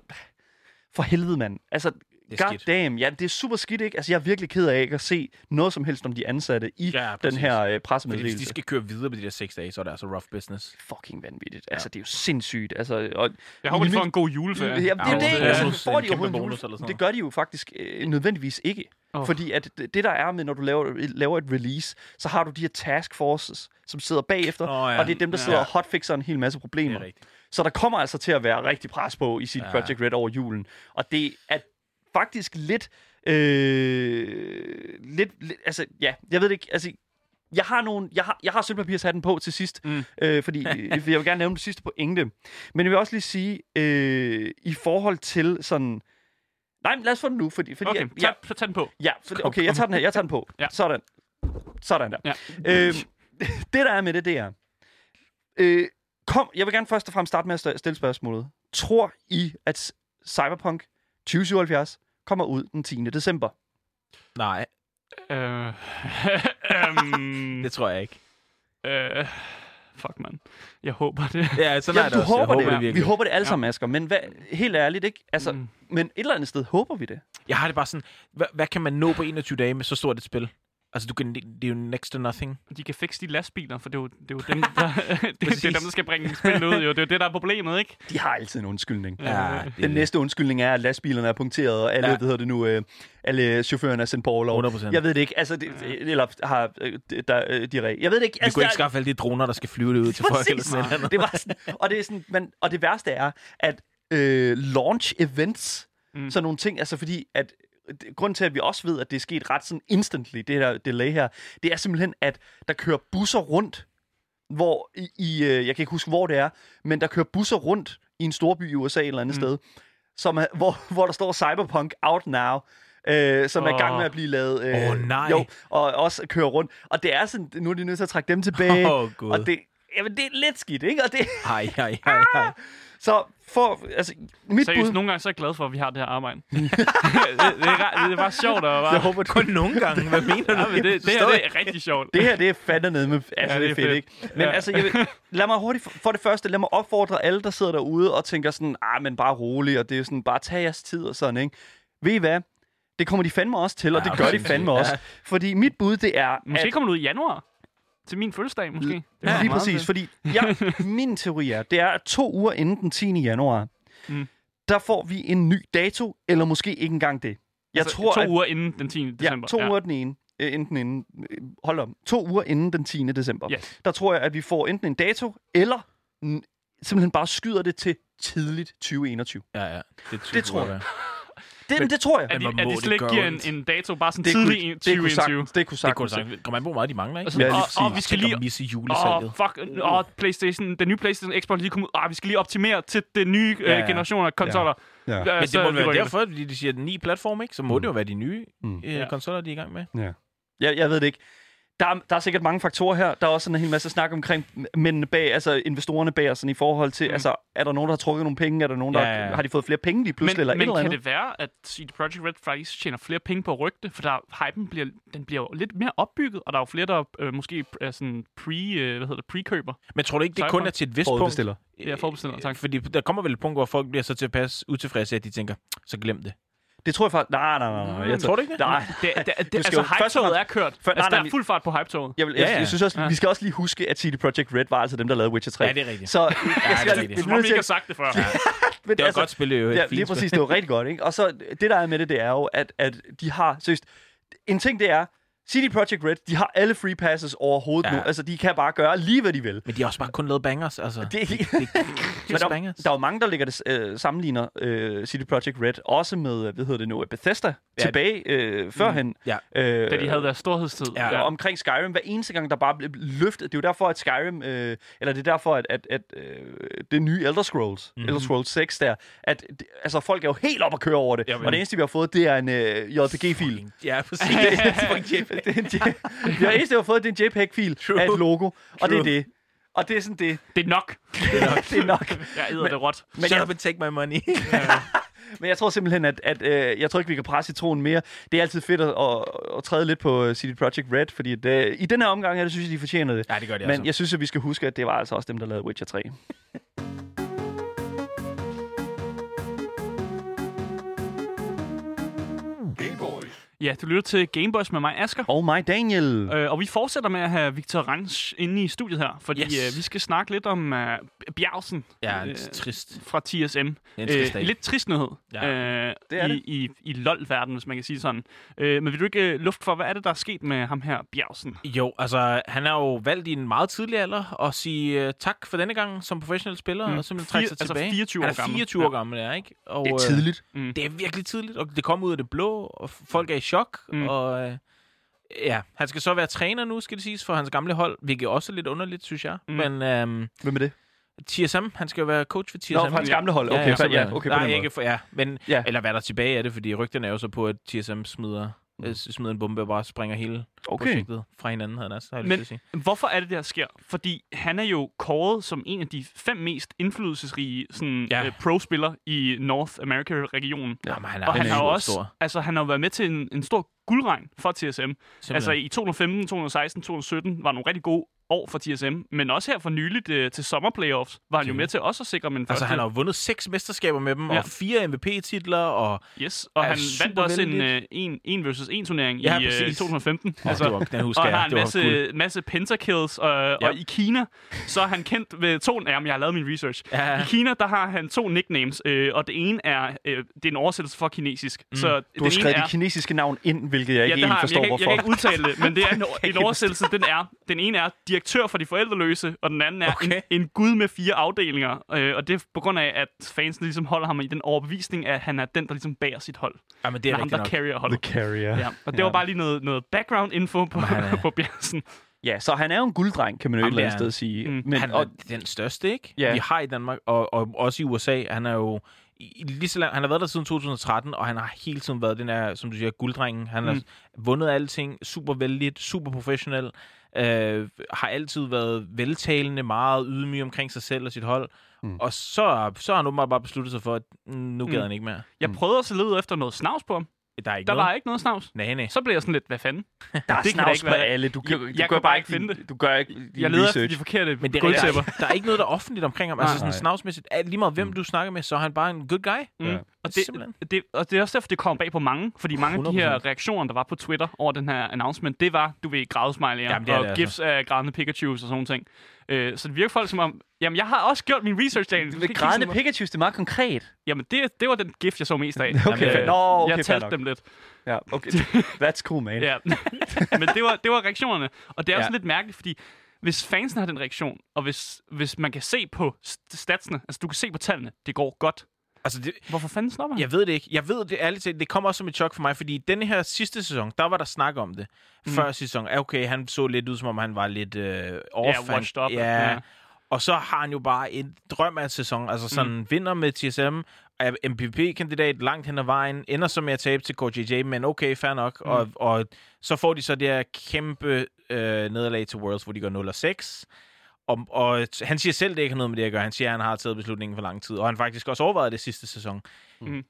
for helvede, mand. Altså, Det er God skidt. damn, ja, det er super skidt, ikke? Altså, jeg er virkelig ked af ikke at se noget som helst om de ansatte i Ja, den her øh, Fordi hvis pressemeddelelse. de skal køre videre på de der seks dage, så er det altså rough business. Fucking vanvittigt. Altså, det er jo sindssygt. Altså, og, Jeg håber, de får det en god juleferie. Ja, det er Ja, det. det Altså, får en de en bonus jule- eller sådan Det gør de jo faktisk øh, nødvendigvis ikke. Oh. Fordi at det, der er med, når du laver, laver et release, så har du de her task forces, som sidder bagefter, Åh, ja. og det er dem, der Ja. sidder og hotfixer en hel masse problemer. er. Så der kommer altså til at være rigtig pres på i sit Ja. Project Red over julen. Og det er faktisk lidt... Øh, lidt, lidt altså, ja, jeg ved ikke. Altså, jeg har, nogle, jeg har, jeg har sølvpapirshatten på til sidst, Mm. øh, fordi jeg vil gerne nævne det sidste pointe. Men jeg vil også lige sige, øh, i forhold til sådan... Nej, men lad os få den nu, fordi... fordi Okay, jeg, tag, så tag den på. Ja, for, okay, jeg tager den her. Jeg tager den på. Ja. Sådan. Sådan der. Ja. Øhm, det, der er med det, det er... Øh, Kom, jeg vil gerne først og fremmest starte med at st- stille spørgsmålet. Tror I, at Cyberpunk 2077 kommer ud den 10. december? Nej, Øh, øhm, det tror jeg ikke. øh, fuck, man. Jeg håber det. Ja, sådan Ja, er du det også. Jeg håber, det. det Vi virkelig. håber det alle Ja. sammen, Asger. Men hvad, helt ærligt, ikke? Altså, Mm. Men et eller andet sted håber vi det. Jeg har det bare sådan, hvad, hvad kan man nå på 21 dage med så stort et spil? Altså, du kan, det er jo next to nothing. De kan fikse de lastbiler, for det er jo, det er jo dem, der, det, det er dem, der skal bringe spillet ud. Jo. Det er jo det, der er problemet, ikke? De har altid en undskyldning. Ja, det- det, Den næste undskyldning er, at lastbilerne er punkteret, og alle, ja. Ja. hvad hedder det nu, øh, alle chaufførerne er sendt på overlov. 100%. Jeg ved det ikke. Altså, det, eller har øh, der, øh, de re. Jeg ved det ikke. Vi Altså, kunne ikke der- skaffe alle de droner, der skal flyve det ud til folk. Eller sådan noget. det var sådan, og, det er sådan, men, og det værste er, at øh, launch events, mm. sådan nogle ting, altså fordi, at grunden til, at vi også ved, at det er sket ret sådan instantly, det her delay her, det er simpelthen, at der kører busser rundt, hvor i, i øh, jeg kan ikke huske, hvor det er, men der kører busser rundt i en storby i USA et eller andet Mm. sted, som er, hvor, hvor der står Cyberpunk out now, øh, som er i gang med at blive lavet. Øh, Åh, nej. Jo, og også kører rundt. Og det er sådan, nu er de nødt til at trække dem tilbage. Gud. og det, jamen, det er lidt skidt, ikke? Og det, Ej, ej, ej, ej. Så for, altså, mit Seriøst, bud... nogle gange så er jeg glad for, at vi har det her arbejde. det, det, er, det er bare sjovt at bare... Jeg håber, Kun nogle gange. Hvad mener du? Ja, men det, det her det er rigtig sjovt. det her, det er fandme nede med... Altså, Ja, det er fedt, fedt. ikke? Men Ja. altså, jeg vil, lad mig hurtigt... For det første, lad mig opfordre alle, der sidder derude og tænker sådan, ah, men bare rolig, og det er sådan, bare tag jeres tid og sådan, ikke? Ved I hvad? Det kommer de fandme også til, og Ja, det gør de fandme Ja. også. Fordi mit bud, det er... Måske at, kommer det ud i januar. Til min fødselsdag, måske. Det Ja, var lige præcis, fedt. fordi ja, min teori er, det er, at to uger inden den 10. januar, Mm. der får vi en ny dato, eller måske ikke engang det. Jeg altså, tror, to at, uger inden den 10. december. Ja, to uger den ene. Øh, enten inden, øh, hold om, to uger inden den 10. december. Ja. Der tror jeg, at vi får enten en dato, eller n- simpelthen bare skyder det til tidligt 2021. Ja, ja. Det, Det tror jeg. jeg. Det, men, det tror jeg. At de, Men at de det slet ikke giver en, en dato, bare sådan det tidlig kunne, i det kunne 2021. sagtens, det kunne sagtens. Kommer an på, hvor meget de mangler, ikke? Ja, lige og, præcis. og, vi skal lige... misse Åh, julesalget. fuck. Åh, PlayStation, den nye PlayStation Xbox er lige kommet ud. Ah, vi skal lige optimere til den nye Ja, øh, ja. generation af konsoller. Ja. Ja, Men det så må vi være derfor, fordi de siger, at ni platform, ikke? Så må Mm. det jo være de nye Mm. øh, konsoller, de er i gang med. Ja. Jeg, jeg ved det ikke. Der er, der er sikkert mange faktorer her. Der er også sådan en hel masse snak omkring mændene bag, altså investorerne bag, sådan i forhold til, Mm. altså, er der nogen, der har trukket nogle penge? Er der nogen, der Ja, ja, ja. har de fået flere penge lige pludselig, eller men, eller men kan andet? det være, at CD Projekt Red faktisk tjener flere penge på at rygte? For der, hypen bliver, den bliver jo lidt mere opbygget, og der er jo flere, der øh, måske er sådan pre, øh, hvad hedder det, pre-køber. Men tror du ikke, det kun er til et vist punkt? Ja, forbestiller, tak. Fordi der kommer vel et punkt, hvor folk bliver så tilpas utilfredse, at de tænker, så glem det. Det tror jeg faktisk... Nej, nej, nej. nej. Jeg tror du ikke det? Nej, Det, det, det, det, skal altså, hype-toget er kørt. For- altså, nej, der nej, er fuld fart på hype-toget. Jeg, vil, Ja, jeg, ja. jeg synes også, Ja. vi skal også lige huske, at CD Projekt Red var altså dem, der lavede Witcher 3. Ja, det er rigtigt. Så jeg det er skal rigtigt. Som om vi ikke har sagt det før. men Det var godt spillet jo. Ja, lige præcis. Det var rigtig godt, ikke? Og så det, der er med det, det er jo, at, at de har... Seriøst, en ting, det er, CD Projekt Red, de har alle free passes overhovedet Ja. nu. Altså, de kan bare gøre lige, hvad de vil. Men de har også bare kun lavet bangers, altså. Det, det, det, Men just der, bangers. der er jo mange, der ligger det, øh, sammenligner øh, CD Projekt Red, også med, hvad hedder det nu, Bethesda, Ja. tilbage øh, førhen. Ja. Øh, Da de havde deres storhedstid. Ja. ja. omkring Skyrim. Hver eneste gang, der bare blev løftet. Det er jo derfor, at Skyrim, øh, eller det er derfor, at, at, at øh, det nye Elder Scrolls, Mhm. mm-hmm. Elder Scrolls 6 der, at det, altså, folk er jo helt op at køre over det. Jamen. og det eneste, vi har fået, det er en øh, JPG-fil. Ja, præcis. det er en. Det er J- det eneste, vi har fået, det er en JPEG-fil True. af et logo. Og det er det. Og det er sådan det. Det er nok. det er nok. Jeg æder det råt. Men Shut jeg, up and take my money. men jeg tror simpelthen, at, at øh, jeg tror ikke, vi kan presse citronen mere. Det er altid fedt at, at, at træde lidt på øh, CD Projekt Red, fordi det, i den her omgang, her, det synes jeg, de fortjener det. ja, det gør det Men altså. jeg synes, at vi skal huske, at det var altså også dem, der lavede Witcher 3. Ja, du lytter til Gameboys med mig, Asger. Og mig, Daniel. Øh, og vi fortsætter med at have Victor Ranch inde i studiet her, fordi Yes. øh, vi skal snakke lidt om øh, Bjergsen Ja, øh, er trist. fra TSM. Det er en trist dag. lidt trist nyhed Ja, øh, det er i, det. i, i LOL-verdenen, hvis man kan sige sådan. Øh, men vil du ikke øh, luft for, hvad er det, der er sket med ham her, Bjergsen? Jo, altså, han er jo valgt i en meget tidlig alder at sige uh, tak for denne gang som professionel spiller, Mm. og simpelthen trække sig altså tilbage. 24 han år er gammel. 24 Ja. år gammel, ja, ikke? Og, Det er øh, tidligt. Mm. Det er virkelig tidligt, og det kommer ud af det blå, og folk er i chok, Mm. og øh, ja, han skal så være træner nu, skal det siges, for hans gamle hold, hvilket også er lidt underligt, synes jeg. Mm. Men øhm, Hvem er det? TSM, han skal jo være coach for TSM. Nå, fra hans gamle hold. Okay, ja, ja, simpelthen. okay på Nej, ikke for, ja, men, Ja. Eller hvad der er tilbage af det, fordi rygterne er jo så på, at TSM smider øh, smider en bombe og bare springer hele Okay. projektet fra hinanden, havde har jeg Men- sige. Hvorfor er det, der sker? Fordi han er jo kåret som en af de fem mest indflydelsesrige sådan, Ja. øh, pro-spillere i North America-regionen. Ja. Han er, Og han super også, stor. altså han har været med til en, en stor guldregn for TSM. Simpelthen. Altså i 2015, 2016, 2017 var nogle rigtig gode år for TSM, men også her for nyligt øh, til sommerplayoffs var han jo med til også at sikre min første. Altså, han har jo vundet seks mesterskaber med dem, Ja. og fire MVP-titler, og yes, og han vandt også en, øh, en, en versus en turnering Ja, i øh, præcis. 2015. altså, det var, den husker og jeg. har en det var guld. masse, masse pentakills, og, ja. og i Kina, så er han kendt ved to... Jamen, jeg har lavet min research. Ja. I Kina, der har han to nicknames, øh, og det ene er, øh, det er en oversættelse for kinesisk. Mm. Så Du den har skrevet er, det kinesiske navn ind, hvilket jeg ikke det helt har forstår, jeg, ikke- hvorfor. jeg kan ikke udtale det, men det er en, en ikke oversættelse, den er, den ene er direktør for de forældreløse, og den anden er Okay. en, en gud med fire afdelinger. Øh, og det er på grund af, at fansen ligesom holder ham i den overbevisning, at han er den, der ligesom bærer sit hold. Ja, men det er ham, der nok. carrier holdet. The Carrier. Ja, og det Ja. var bare lige noget, noget background info på, på Bjergsen. Ja, så han er jo en gulddreng, kan man jo et eller andet det sted sige. Mm. Men, han er og, den største, ikke? Ja. Vi har i Danmark, og, og også i USA. Han er jo lige så lang, han har været der siden 2013, og han har hele tiden været den her, som du siger, gulddrengen. Han har Mm. vundet alting, super vældigt, super professionel, øh, har altid været veltalende, meget ydmyg omkring sig selv og sit hold. Mm. Og så, så har han åbenbart bare besluttet sig for, at nu gad Mm. han ikke mere. Jeg Mm. prøvede også at lede efter noget snavs på ham. Der er ikke Der noget. var ikke noget snavs. Nej, nej. Så blev jeg sådan lidt, hvad fanden? der er det kan snavs ikke på være- alle. Du, Jeg- du, jeg gør kunne bare ikke finde det. Du gør ikke din Jeg leder efter research. de forkerte Men det er, der, der er ikke noget, der er offentligt omkring ham. Altså sådan snavsmæssigt. Lige meget hvem Mm. du snakker med, så er han bare en good guy. Mm. Ja. Og, det, Simpelthen. det, og det er også derfor, det kom bag på mange. Fordi mange af de her 100%. reaktioner, der var på Twitter over den her announcement, det var, du ved, grædesmiley'er er og det altså. gifs af grædende Pikachus og sådan ting. Øh, så det virker folk som om, jamen jeg har også gjort min research, Daniel. Ved grædende sådan på- Pikachu, det er meget konkret. Jamen det, det var den gift, jeg så mest af. Okay, Jamen. Nå, okay, jeg talte dem lidt. Ja, okay. That's cool, man. Ja. Men det var, det var reaktionerne. Og det er Ja. også lidt mærkeligt, fordi hvis fansen har den reaktion, og hvis, hvis man kan se på st- statsene, altså du kan se på tallene, det går godt. Altså, det, Hvorfor fanden stopper han? Jeg ved det ikke. Jeg ved det ærligt talt. Det kommer også som et chok for mig, fordi denne her sidste sæson, der var der snak om det. Mm. Før sæson. Okay, han så lidt ud, som om han var lidt øh, off. Ja, washed up. Ja. Ja. Og så har han jo bare en drøm af en sæson. Altså sådan, mm. vinder med TSM, er MVP-kandidat langt hen ad vejen, ender så med at tabe til KJJ, men okay, fair nok. Mm. Og, og så får de så det her kæmpe øh, nederlag til Worlds, hvor de går 0-6. Og, og han siger selv, det ikke har noget med det at gøre. Han siger, at han har taget beslutningen for lang tid. Og han faktisk også overvejet det sidste sæson. Mm. Øh,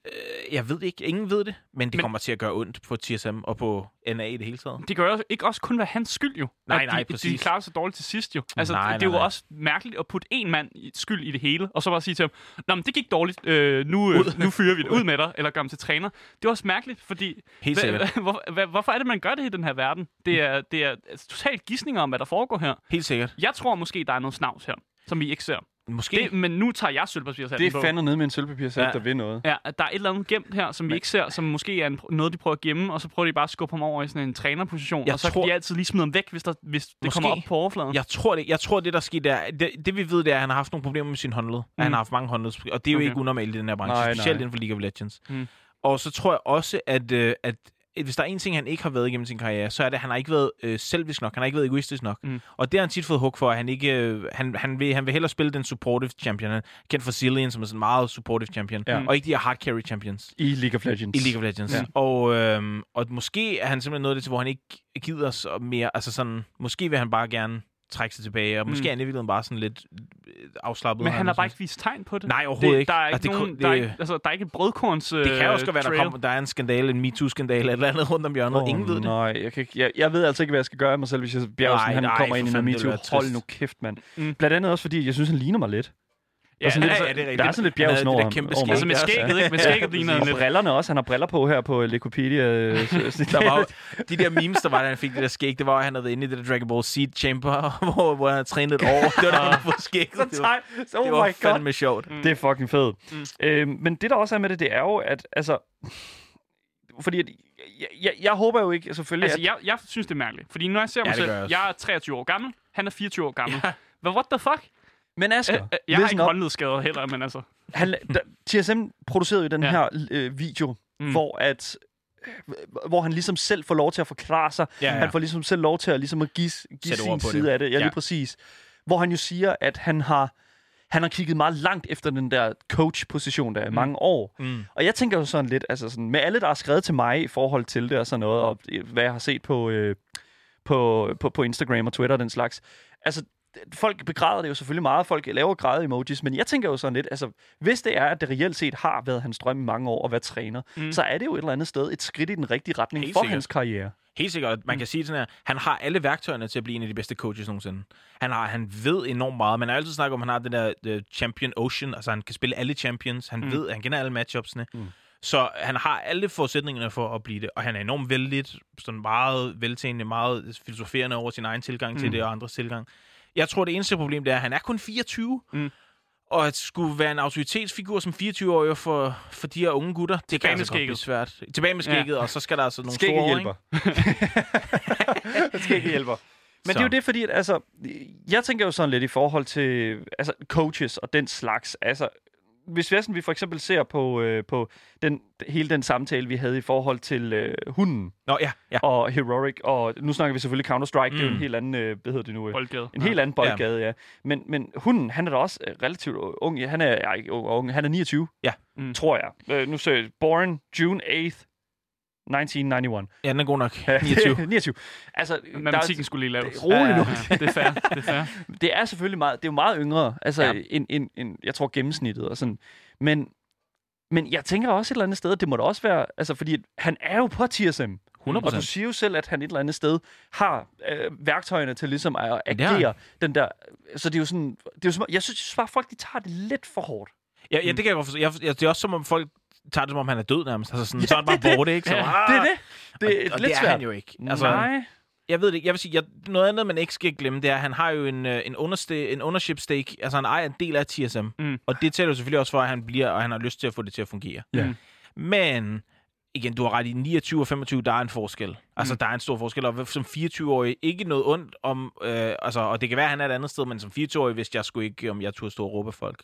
jeg ved ikke. Ingen ved det. Men det Men- kommer til at gøre ondt på TSM og på NA i det hele taget. Det gør jo ikke også kun være hans skyld jo. Nej, nej, de, de præcis. klarer sig dårligt til sidst jo. Altså, Nej, det er jo nej. også mærkeligt at putte en mand i skyld i det hele, og så bare sige til ham, Nå, men det gik dårligt, øh, nu, øh, nu fyrer vi det ud med dig, eller gør ham til træner. Det er også mærkeligt, fordi... Helt sikkert. hvor, hvorfor er det, man gør det i den her verden? Det er, det er altså, totalt gissninger om, hvad der foregår her. Helt sikkert. Jeg tror måske, der er noget snavs her, som vi ikke ser. Måske. Det, men nu tager jeg sølvpapirshatten Det på. er fandme nede med en sølvpapirsæt, Ja. der vil noget. Ja, der er et eller andet gemt her, som vi ikke ser, som måske er en, noget, de prøver at gemme, og så prøver de bare at skubbe ham over i sådan en trænerposition, Jeg og så tror- kan de altid lige smide ham væk, hvis, der, hvis det Måske. kommer op på overfladen. Jeg tror, det, jeg tror, det der skete der, det, det vi ved, det er, at han har haft nogle problemer med sin håndled. Mm. Han har haft mange håndled, og det er jo Okay. ikke unormalt i den her branche, Nej, nej, nej. specielt inden for League of Legends. Mm. Og så tror jeg også, at, øh, at at hvis der er en ting, han ikke har været igennem sin karriere, så er det, at han har ikke været øh, selvisk nok. Han har ikke været egoistisk nok. Mm. Og det har han tit fået hug for, at han ikke... Øh, han, han, vil, han vil hellere spille den supportive champion. Han er kendt for Zillion, som er sådan en meget supportive champion. Ja. Og ikke de her hard carry champions I League of Legends. i League of Legends. Ja. Og, øhm, og måske er han simpelthen nået det til, hvor han ikke gider så mere. Altså sådan, måske vil han bare gerne trække sig tilbage, og måske Mm. er han i virkeligheden bare sådan lidt øh, afslappet. Men han har bare ikke vist tegn på det. Nej, overhovedet det, ikke. Der er ikke, Altså, det nogen, kun- der, er det- ikke, altså, der er ikke et brødkorns Det kan også godt være, der, kommer, der er en skandale, en MeToo-skandale eller et eller andet rundt om hjørnet. Oh, Ingen ved det. Nej, jeg, kan ikke, jeg, jeg ved altså ikke, hvad jeg skal gøre af mig selv, hvis jeg, Bjergsen Nej, han nej, kommer ind i noget det MeToo. Hold nu kæft, mand. Mm. Blandt andet også, fordi jeg synes, han ligner mig lidt. Ja, Og sådan lidt- altså, ja, det er rigtigt. Der er sådan lidt der over- kæmpe over mig. altså med skæg skægget, ikke? Med skægget ligner han lidt. brillerne også. Han har briller på her på Wikipedia. øh, Der var jo, de der memes, der var, da han fik det der skæg, det var, at han havde været inde i det der Dragon Ball Seed Chamber, hvor, hvor han havde trænet et år. Det var da han havde fået skægget. Så Det var, så- det Oh var my god. fandme sjovt. Det er fucking fedt. Mm. Øhm, men det, der også er med det, det er jo, at altså... Fordi at, jeg, jeg, jeg håber jo ikke, selvfølgelig, Altså, at, jeg, jeg synes, det er mærkeligt. Fordi når jeg ser Ja, mig gør selv, jeg er 23 år gammel, han er 24 år gammel. Men what the fuck? Men Asger, Øh, øh, jeg har ikke håndledsskader heller, men altså... Han, der, TSM producerede jo den Ja. her øh, video, mm. Mm. hvor at øh, hvor han ligesom selv får lov til at forklare sig. Ja, ja. Han får ligesom selv lov til at, ligesom at give, give sin side det. af det. Ja, lige Ja. præcis. Hvor han jo siger, at han har han har kigget meget langt efter den der coach-position der i mange år. Mm. Og jeg tænker jo sådan lidt, altså sådan, med alle, der har skrevet til mig i forhold til det og sådan noget, og hvad jeg har set på, øh, på, på, på Instagram og Twitter og den slags. Altså, folk begræder det jo selvfølgelig meget, folk laver græde emojis, men jeg tænker jo sådan lidt, altså, hvis det er, at det reelt set har været hans drøm i mange år at være træner, mm. så er det jo et eller andet sted et skridt i den rigtige retning Helt for sikkert. hans karriere. Helt sikkert. Man kan sige sådan her, han har alle værktøjerne til at blive en af de bedste coaches nogensinde. Han, har, han ved enormt meget. Man har altid snakket om, at han har den der the champion ocean, altså han kan spille alle champions. Han mm. ved, han kender alle matchupsene. Mm. Så han har alle forudsætningerne for at blive det, og han er enormt vældigt, sådan meget veltagende, meget filosoferende over sin egen tilgang mm. til det og andres tilgang. Jeg tror, det eneste problem det er, at han er kun 24. Mm. Og at skulle være en autoritetsfigur som 24-årig for, for de her unge gutter, det kan med altså godt blive svært. Tilbage med skægget, ja. og så skal der altså nogle Skægget store hjælper. Skægget hjælper. Men Så. det er jo det, fordi, at, altså, jeg tænker jo sådan lidt i forhold til altså, coaches og den slags. Altså, hvis vi, sådan, vi for eksempel ser på, øh, på den, hele den samtale, vi havde i forhold til øh, hunden Nå, ja, ja. og Heroic, og nu snakker vi selvfølgelig Counter-Strike, mm. det er jo en Mm. helt anden, øh, hvad hedder det nu? øh, Boldgade. En helt anden boldgade, ja. ja. Men, men hunden, han er da også øh, relativt ung. Ja, Han er, ja, ikke ung, ung, han er 29, Ja. Mm. tror jeg. Øh, nu ser jeg, born June 8th, 1991. Ja, den er god nok. Ja, 29. 29. Altså, der Matematikken skulle lige laves. Rolig nu. Ja, det er fair. Det er fair. er, det er selvfølgelig meget, det er jo meget yngre, altså Ja. ja. end, end, end, jeg tror gennemsnittet og sådan. Men, men jeg tænker også et eller andet sted, det må da også være, altså fordi at han er jo på TSM. 100%. Og du siger jo selv, at han et eller andet sted har øh, værktøjerne til ligesom at agere den der... Så det er jo sådan... Det er jo som, jeg synes bare, folk de tager det lidt for hårdt. Ja, ja, det kan jeg godt forstå. Jeg, jeg, det er også som om folk tager det, som om han er død nærmest. Altså sådan, ja, så er han bare borte, ikke? Så, Ja, ah, Det er det. Det er og, og lidt det er svært. han jo ikke. Altså, Nej. Jeg ved det ikke. Jeg vil sige, jeg, noget andet, man ikke skal glemme, det er, at han har jo en, øh, en, underste, en ownership stake. Altså, han ejer en del af TSM. Mm. Og det tæller jo selvfølgelig også for, at han bliver, og han har lyst til at få det til at fungere. Ja. Men igen, du har ret i 29 og 25, der er en forskel. Altså, Mm. der er en stor forskel. Og som 24-årig, ikke noget ondt om... Øh, altså, og det kan være, at han er et andet sted, men som 24-årig vidste jeg sgu ikke, om jeg turde stå og råbe folk.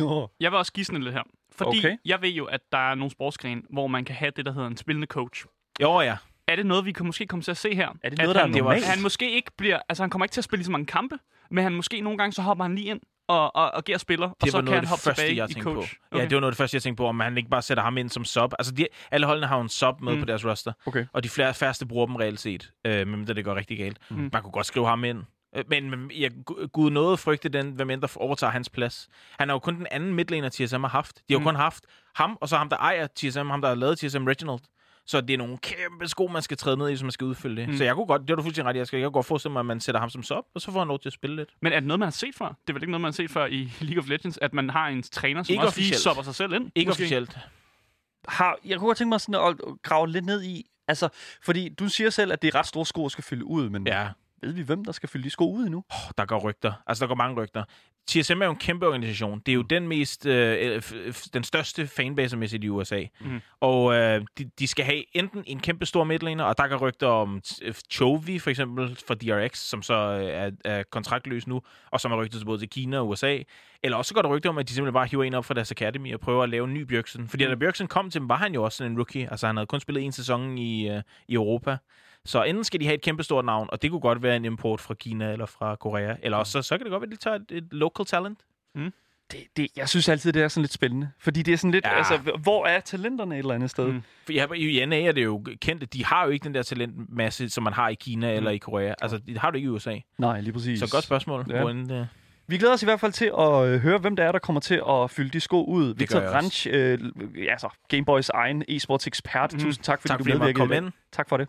Oh. Jeg vil også gisne lidt her. Fordi Okay. jeg ved jo, at der er nogle sportsgrene, hvor man kan have det, der hedder en spillende coach. Jo, ja. Er det noget, vi kan måske komme til at se her? Er det At noget, der er han, normalt? Han måske ikke bliver... Altså, han kommer ikke til at spille lige så mange kampe, men han måske nogle gange, så hopper han lige ind og, og, og agerer spiller, og Det så var kan han hoppe første, tilbage jeg i coach. på. Ja, det var noget af det første, jeg tænkte på, om han ikke bare sætter ham ind som sub. Altså, de, alle holdene har jo en sub med Mm. på deres roster, Okay. og de flere, færreste bruger dem reelt set, øh, medmindre det går rigtig galt. Mm. Man kunne godt skrive ham ind. Øh, Men, men jeg, Gud nåede frygte den, hvem end der overtager hans plads. Han er jo kun den anden midtlaner, TSM har haft. De har jo Mm. kun haft ham, og så ham, der ejer TSM, ham, der har lavet TSM Reginald. Så det er nogle kæmpe sko, man skal træde ned i, så man skal udfylde det. Mm. Så jeg kunne godt, det var du fuldstændig ret, i, jeg, skal, jeg kunne godt forestille mig, at man sætter ham som sub, og så får han lov til at spille lidt. Men er det noget, man har set før? Det er vel ikke noget, man har set før i League of Legends, at man har en træner, som Ikke også lige officielt. sopper sig selv ind? Ikke måske? officielt. har, jeg kunne godt tænke mig sådan at grave lidt ned i, altså, fordi du siger selv, at det er ret store sko at skal fylde ud, men Ja, ved vi, hvem der skal fylde de sko ud endnu? Oh, der går rygter. Altså, der går mange rygter. TSM er jo en kæmpe organisation. Det er jo den mest, øh, den største fanbasemæssigt i USA. Mm. Og øh, de, de skal have enten en kæmpe stor midtlaner, og der går rygter om t- Chovy, for eksempel, for DRX, som så øh, er, er kontraktløs nu, og som er rygtet til både til Kina og USA. Eller også går der rygter om, at de simpelthen bare hiver en op fra deres academy og prøver at lave en ny Bjørksen. Fordi da Bjørksen kom til dem, var han jo også sådan en rookie. Altså, han havde kun spillet en sæson i, øh, i Europa. Så enten skal de have et kæmpe stort navn, og det kunne godt være en import fra Kina eller fra Korea. Eller også så, så kan det godt være, at de tager et, et local talent. Det, det, jeg synes altid, det er sådan lidt spændende. Fordi det er sådan lidt, ja. Altså, hvor er talenterne et eller andet sted? Mm. Mm. For ja, i NA er det jo kendt, de har jo ikke den der talentmasse, som man har i Kina mm. eller i Korea. Altså, det har du ikke i USA. Nej, lige præcis. Så godt spørgsmål. Ja. Hvordan, øh, Vi glæder os i hvert fald til at øh, høre, hvem der er, der kommer til at fylde de sko ud. Victor Ranch, øh, altså Gameboys egen e-sports ekspert. Mm. Tusind tak, fordi tak du fordi du måtte medvirkede. ind. Tak for det.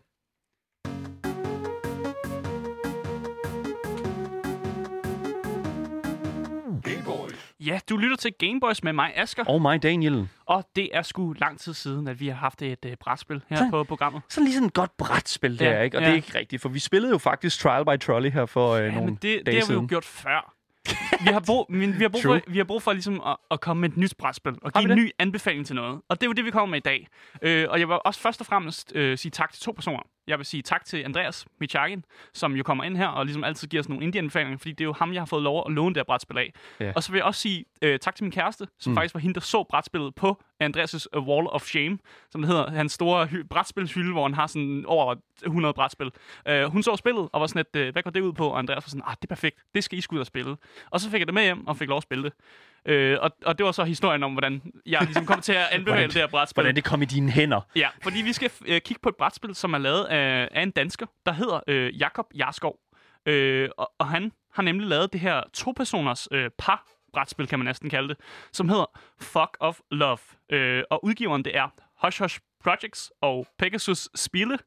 Ja, du lytter til Gameboys med mig, Asker. Og mig, Daniel. Og det er sgu lang tid siden, at vi har haft et uh, brætspil her Så- på programmet. Sådan lige sådan et godt brætspil der, Ja, ikke? Og ja. det er ikke rigtigt, for vi spillede jo faktisk Trial by Trolley her for øh, Ja, nogle men det, det dage har vi jo gjort før. vi har brug, men vi har brug for, vi har brug for ligesom at, at komme med et nyt brætspil og give en det? ny anbefaling til noget. Og det er jo det, vi kommer med i dag. Øh, og jeg vil også først og fremmest øh, sige tak til to personer. Jeg vil sige tak til Andreas Michakin, som jo kommer ind her og ligesom altid giver os nogle indie-anbefalinger, fordi det er jo ham, jeg har fået lov at låne det her brætspil af. Ja. Og så vil jeg også sige øh, tak til min kæreste, som mm. faktisk var hende, der så brætspillet på Andreas' uh, Wall of Shame, som det hedder, hans store hy- brætspilshylde, hvor han har sådan over 100 brætspil. Uh, hun så spillet og var sådan lidt, uh, hvad går det ud på? Og Andreas var sådan, ah, det er perfekt, det skal I skulle ud og spille. Og så fik jeg det med hjem og fik lov at spille det. Uh, og, og det var så historien om, hvordan jeg ligesom kom til at anbefale Hvordan- det her brætspil. Hvordan det kom i dine hænder. Ja, fordi vi skal øh, kigge på et brætspil, som er lavet af, af en dansker, der hedder øh, Jakob Jarskov. Øh, og, og han har nemlig lavet det her to-personers øh, par brætspil, kan man næsten kalde det, som hedder Fuck of Love. Øh, og udgiveren, det er Hush Hush Projects og Pegasus Spille.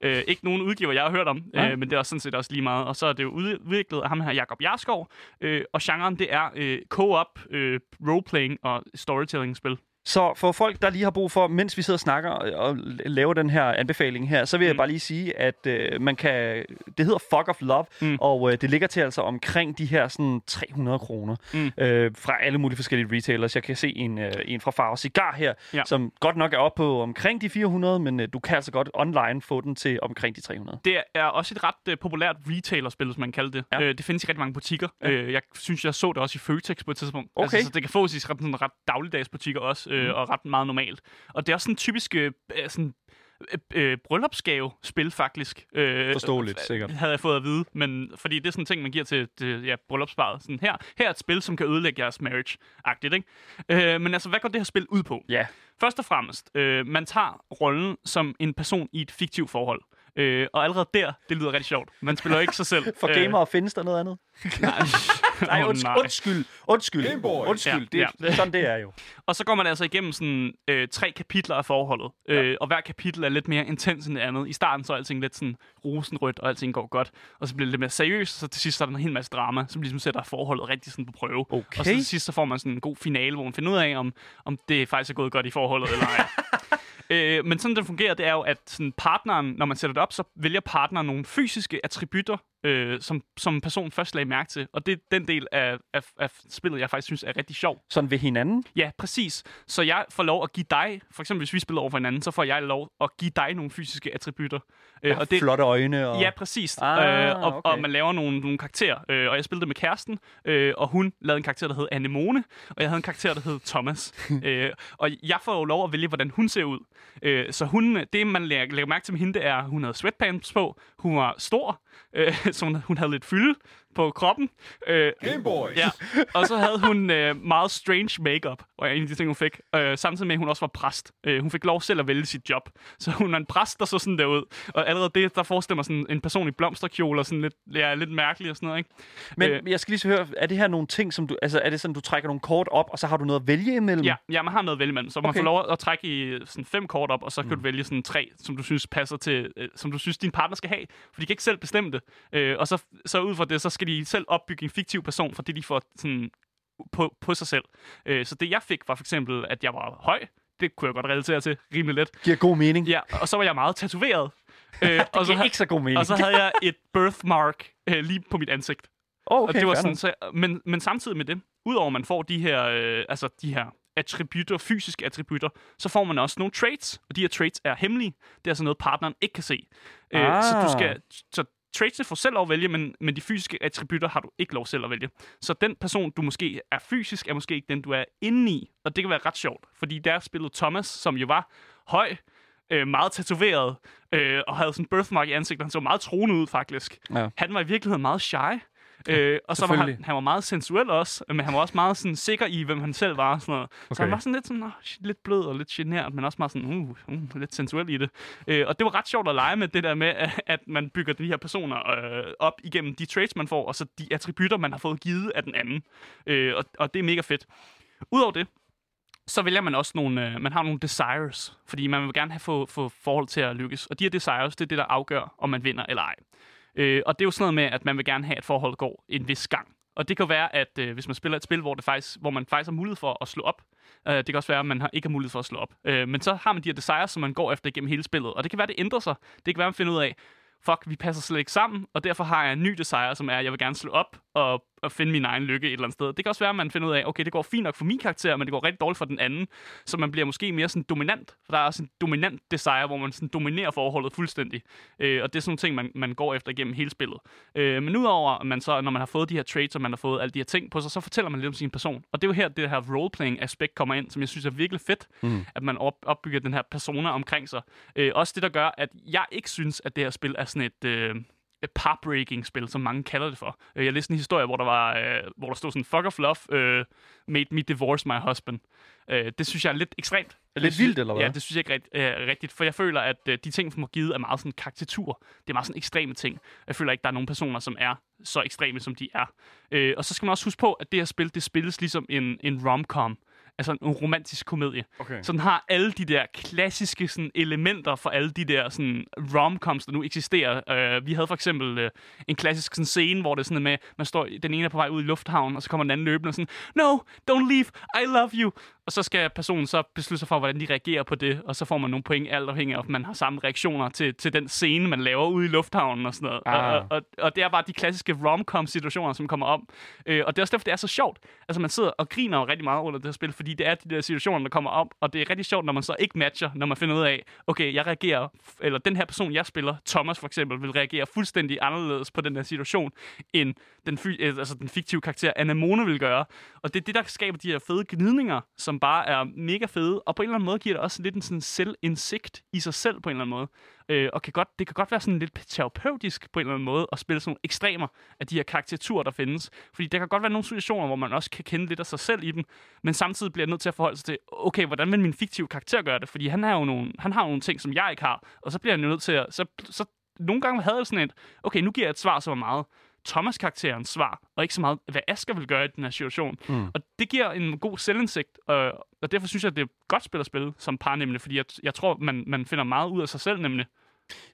Øh, ikke nogen udgiver, jeg har hørt om, øh, men det er også sådan set også lige meget. Og så er det jo udviklet af ham her, Jakob Jarskov. Øh, og genren, det er øh, co-op, øh, roleplaying og storytelling-spil. Så for folk, der lige har brug for, mens vi sidder og snakker og laver den her anbefaling her, så vil jeg Mm. bare lige sige, at øh, man kan... Det hedder Fuck of Love, Mm. og øh, det ligger til altså omkring de her sådan 300 kroner Mm. øh, fra alle mulige forskellige retailers. Jeg kan se en, øh, en fra Farve Cigar her, Ja. som godt nok er oppe på omkring de 400, men øh, du kan altså godt online få den til omkring de 300. Det er også et ret uh, populært retailerspil, hvis man kalder det. Ja. Uh, det findes i rigtig mange butikker. Ja. Uh, jeg synes, jeg så det også i Føtex på et tidspunkt. Okay. Altså, så det kan fås i sådan, ret dagligdags butikker også, uh, Mm. og ret meget normalt. Og det er også sådan en typisk uh, sådan, øh, øh, bryllupsgave-spil, faktisk. Øh, Forståeligt, sikkert. Havde jeg fået at vide, men fordi det er sådan en ting, man giver til, til ja, bryllupsparet. Sådan her, her er et spil, som kan ødelægge jeres marriage-agtigt, ikke? Øh, men altså, hvad går det her spil ud på? Ja. Først og fremmest, øh, man tager rollen som en person i et fiktivt forhold. Øh, og allerede der, det lyder rigtig sjovt. Man spiller ikke sig selv. For gamere findes der noget andet? Øh, nej, Nej, undskyld. nej. Undskyld. Undskyld. Gameboy. Undskyld. Ja, Det, Sådan det er jo. Og så går man altså igennem sådan øh, tre kapitler af forholdet. Øh, og hver kapitel er lidt mere intens end det andet. I starten så er alting lidt sådan rosenrødt, og alting går godt. Og så bliver det lidt mere seriøst, og så til sidst så er der en hel masse drama, som ligesom sætter forholdet rigtig sådan på prøve. Okay. Og så til sidst så får man sådan en god finale, hvor man finder ud af, om, om det faktisk er gået godt i forholdet eller ej. Øh, men sådan det fungerer, det er jo, at sådan partneren, når man sætter det op, så vælger partneren nogle fysiske attributter, øh, som, som person først lagde mærke til. Og det er den del af, af, af spillet, jeg faktisk synes er rigtig sjov. Sådan ved hinanden. Ja, præcis. Så jeg får lov at give dig, for eksempel hvis vi spiller over for hinanden, så får jeg lov at give dig nogle fysiske attributter. Øh, Og det... Flotte øjne. Og... Ja, præcis. Ah, øh, og, okay. og man laver nogle, nogle karakterer. Øh, og jeg spillede med kæresten, øh, og hun lavede en karakter, der hed Anemone, og jeg havde en karakter, der hed Thomas. øh, og jeg får jo lov at vælge, hvordan hun ser ud. Øh, så hun, det, man lægger, lægger mærke til med hende, det er, at hun havde sweatpants på, hun var stor, øh, lidt, hun, hun havde lidt fylde på kroppen. Øh, Gameboy. Ja, og så havde hun øh, meget strange makeup, og en af de ting, hun fik. Øh, samtidig med, at hun også var præst. Øh, hun fik lov selv at vælge sit job. Så hun er en præst, der så sådan der ud. Og allerede det, der forestiller mig sådan en person i blomsterkjole, og sådan lidt, ja, lidt mærkelig og sådan noget, ikke? Men Øh. jeg skal lige så høre, er det her nogle ting, som du... Altså, er det sådan, du trækker nogle kort op, og så har du noget at vælge imellem? Ja, ja, man har noget at vælge imellem. Så man Okay. får lov at trække i sådan fem kort op, og så kan du vælge sådan tre, som du synes passer til, øh, som du synes, din partner skal have. For de kan ikke selv bestemme det. Øh, og så, så ud fra det, så skal de selv opbygge en fiktiv person, for det de får sådan på, på sig selv. Øh, så det jeg fik var for eksempel, at jeg var høj. Det kunne jeg godt relatere til rimelig let. Giver god mening. Ja, og så var jeg meget tatoveret. Øh, og, så, Giver ikke så god mening. og så havde jeg et birthmark øh, lige på mit ansigt. oh, Okay, og det var sådan, så, men, men samtidig med det, udover at man får de her, øh, altså de her attributter, fysiske attributter, så får man også nogle traits, og de her traits er hemmelige. Det er altså noget, partneren ikke kan se. Øh, så du Ah. skal, så traitsene får selv lov at vælge, men, men de fysiske attributter har du ikke lov selv at vælge. Så den person, du måske er fysisk, er måske ikke den, du er inde i. Og det kan være ret sjovt, fordi der spillede Thomas, som jo var høj, øh, meget tatoveret, øh, og havde sådan en birthmark i ansigtet. Han så meget troende ud, faktisk. Ja. Han var i virkeligheden meget shy. Øh, og så var han, han var meget sensuel også, men han var også meget sådan, sikker i, hvem han selv var. Sådan noget. Så Okay. han var sådan lidt, sådan, oh, lidt blød og lidt genert, men også meget sådan, uh, uh, lidt sensuel i det. Øh, og det var ret sjovt at lege med det der med, at, at man bygger de her personer øh, op igennem de traits, man får, og så de attributter, man har fået givet af den anden. Øh, og, og det er mega fedt. Udover det, så vælger man også nogle, øh, man har nogle desires, fordi man vil gerne have få, få forhold til at lykkes. Og de her desires, det er det, der afgør, om man vinder eller ej. Øh, og det er jo sådan noget med, at man vil gerne have, at forholdet går en vis gang. Og det kan være, at øh, hvis man spiller et spil, hvor, det faktisk, hvor man faktisk har mulighed for at slå op, øh, det kan også være, at man har, ikke har mulighed for at slå op. Øh, men så har man de her desires, som man går efter igennem hele spillet. Og det kan være, at det ændrer sig. Det kan være, at man finder ud af, fuck, vi passer slet ikke sammen, og derfor har jeg en ny desire, som er, at jeg vil gerne slå op og at finde min egen lykke et eller andet sted. Det kan også være, at man finder ud af, okay, det går fint nok for min karakter, men det går rigtig dårligt for den anden. Så man bliver måske mere sådan dominant. For der er også en dominant desire, hvor man sådan dominerer forholdet fuldstændig. Øh, og det er sådan nogle ting, man, man går efter igennem hele spillet. Øh, men udover, at man så, når man har fået de her traits, og man har fået alle de her ting på sig, så fortæller man lidt om sin person. Og det er jo her, det her roleplaying-aspekt kommer ind, som jeg synes er virkelig fedt, mm. at man op, opbygger den her persona omkring sig. Øh, også det, der gør, at jeg ikke synes, at det her spil er sådan et... Øh, et pop-breaking-spil, som mange kalder det for. Øh, Jeg læste en historie, hvor der var, øh, hvor der stod sådan, fuck of love, øh, made me divorce my husband. Øh, det synes jeg er lidt ekstremt. Er lidt vildt, eller hvad? Ja, det synes jeg ikke rigt, øh, rigtigt, for jeg føler, at øh, de ting, som er givet, er meget sådan karikatur. Det er meget sådan ekstreme ting. Jeg føler ikke, der er nogen personer, som er så ekstreme, som de er. Øh, og så skal man også huske på, at det her spil, det spilles ligesom en, en rom-com. Altså en romantisk komedie. Okay. Så den har alle de der klassiske sådan, elementer for alle de der sådan, rom-coms, der nu eksisterer. Uh, vi havde for eksempel uh, en klassisk sådan, scene, hvor det er sådan med, man står, den ene er på vej ud i lufthavnen, og så kommer den anden løbende og sådan, No, don't leave, I love you. Og så skal personen så beslutte sig for, hvordan de reagerer på det, og så får man nogle point, alt afhængig af, om man har samme reaktioner til, til den scene, man laver ude i lufthavnen og sådan noget. Ah. Og, og, og, det er bare de klassiske rom-com-situationer, som kommer om. Øh, og det er også derfor, det er så sjovt. Altså, man sidder og griner jo rigtig meget under det her spil, fordi det er de der situationer, der kommer op, og det er rigtig sjovt, når man så ikke matcher, når man finder ud af, okay, jeg reagerer, eller den her person, jeg spiller, Thomas for eksempel, vil reagere fuldstændig anderledes på den her situation, end den, altså den fiktive karakter Anemone vil gøre. Og det er det, der skaber de her fede gnidninger, som bare er mega fede, og på en eller anden måde giver det også lidt en sådan selvindsigt i sig selv på en eller anden måde. Øh, og kan godt, det kan godt være sådan lidt terapeutisk på en eller anden måde at spille sådan nogle ekstremer af de her karakterturer, der findes. Fordi der kan godt være nogle situationer, hvor man også kan kende lidt af sig selv i dem, men samtidig bliver jeg nødt til at forholde sig til, okay, hvordan vil min fiktive karakter gøre det? Fordi han har jo nogle, han har jo nogle ting, som jeg ikke har, og så bliver jeg nødt til at... Så, så nogle gange havde jeg sådan et, okay, nu giver jeg et svar, som er meget Thomas-karakterens svar, og ikke så meget, hvad Asger vil gøre i den her situation. Mm. Og det giver en god selvindsigt, og, og derfor synes jeg, at det er et godt spil at spille som par nemlig, fordi jeg, jeg tror, man, man finder meget ud af sig selv nemlig.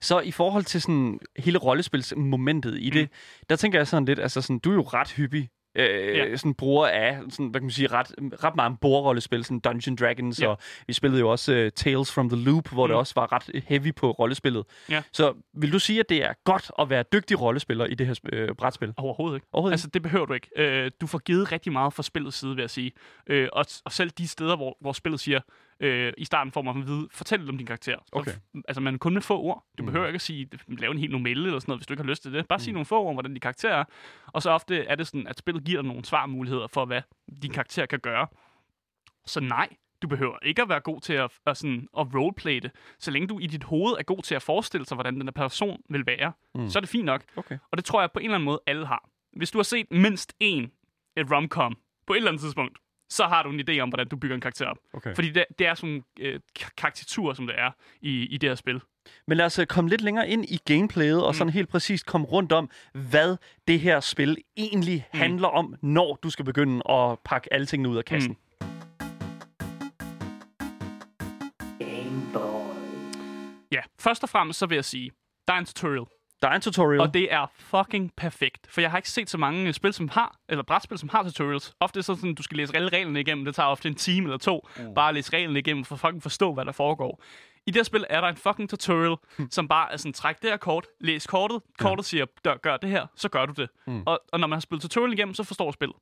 Så i forhold til sådan hele rollespilsmomentet i det, der tænker jeg sådan lidt, altså sådan, du er jo ret hyppig øh, Ja. sådan bruger af, sådan, hvad kan man sige, ret, ret meget bordrollespil, sådan Dungeon Dragons, Ja. og vi spillede jo også uh, Tales from the Loop, hvor mm. det også var ret heavy på rollespillet. Ja. Så vil du sige, at det er godt at være dygtig rollespiller i det her øh, brætspil? Overhovedet ikke. Overhovedet Altså, det behøver du ikke. Øh, du får givet rigtig meget fra spillets side, vil jeg sige. Øh, og, og selv de steder, hvor, hvor spillet siger, øh, i starten får man at vide, fortæl lidt om din karakter. Så, Okay. altså, man kun med få ord. Du mm. behøver ikke at sige, lave en helt novelle eller sådan noget, hvis du ikke har lyst til det. Bare mm. sige nogle få ord om, hvordan din karakter er. Og så ofte er det sådan, at spillet giver dig nogle svarmuligheder for, hvad din karakter kan gøre. Så nej, du behøver ikke at være god til at, at, sådan, at roleplay det. Så længe du i dit hoved er god til at forestille sig, hvordan den her person vil være, mm. så er det fint nok. Okay. Og det tror jeg på en eller anden måde, alle har. Hvis du har set mindst én et romcom på et eller andet tidspunkt, så har du en idé om, hvordan du bygger en karakter op. Okay. Fordi det, det er sådan en øh, ka- karakter, som det er i, i det her spil. Men lad os øh, komme lidt længere ind i gameplayet, og sådan helt præcist komme rundt om, hvad det her spil egentlig mm. handler om, når du skal begynde at pakke alle tingene ud af kassen. Mm. Ja, først og fremmest så vil jeg sige, der er en tutorial. Der er en tutorial. Og det er fucking perfekt. For jeg har ikke set så mange øh, spil, som har, eller brætspil, som har tutorials. Ofte er det sådan, at du skal læse alle reglerne igennem. Det tager ofte en time eller to. Mm. Bare at læse reglerne igennem, for at fucking forstå, hvad der foregår. I det her spil er der en fucking tutorial, mm. som bare er sådan, træk det her kort, læs kortet, kortet siger, gør, gør det her, så gør du det. Mm. Og, og når man har spillet tutorial igennem, så forstår spillet.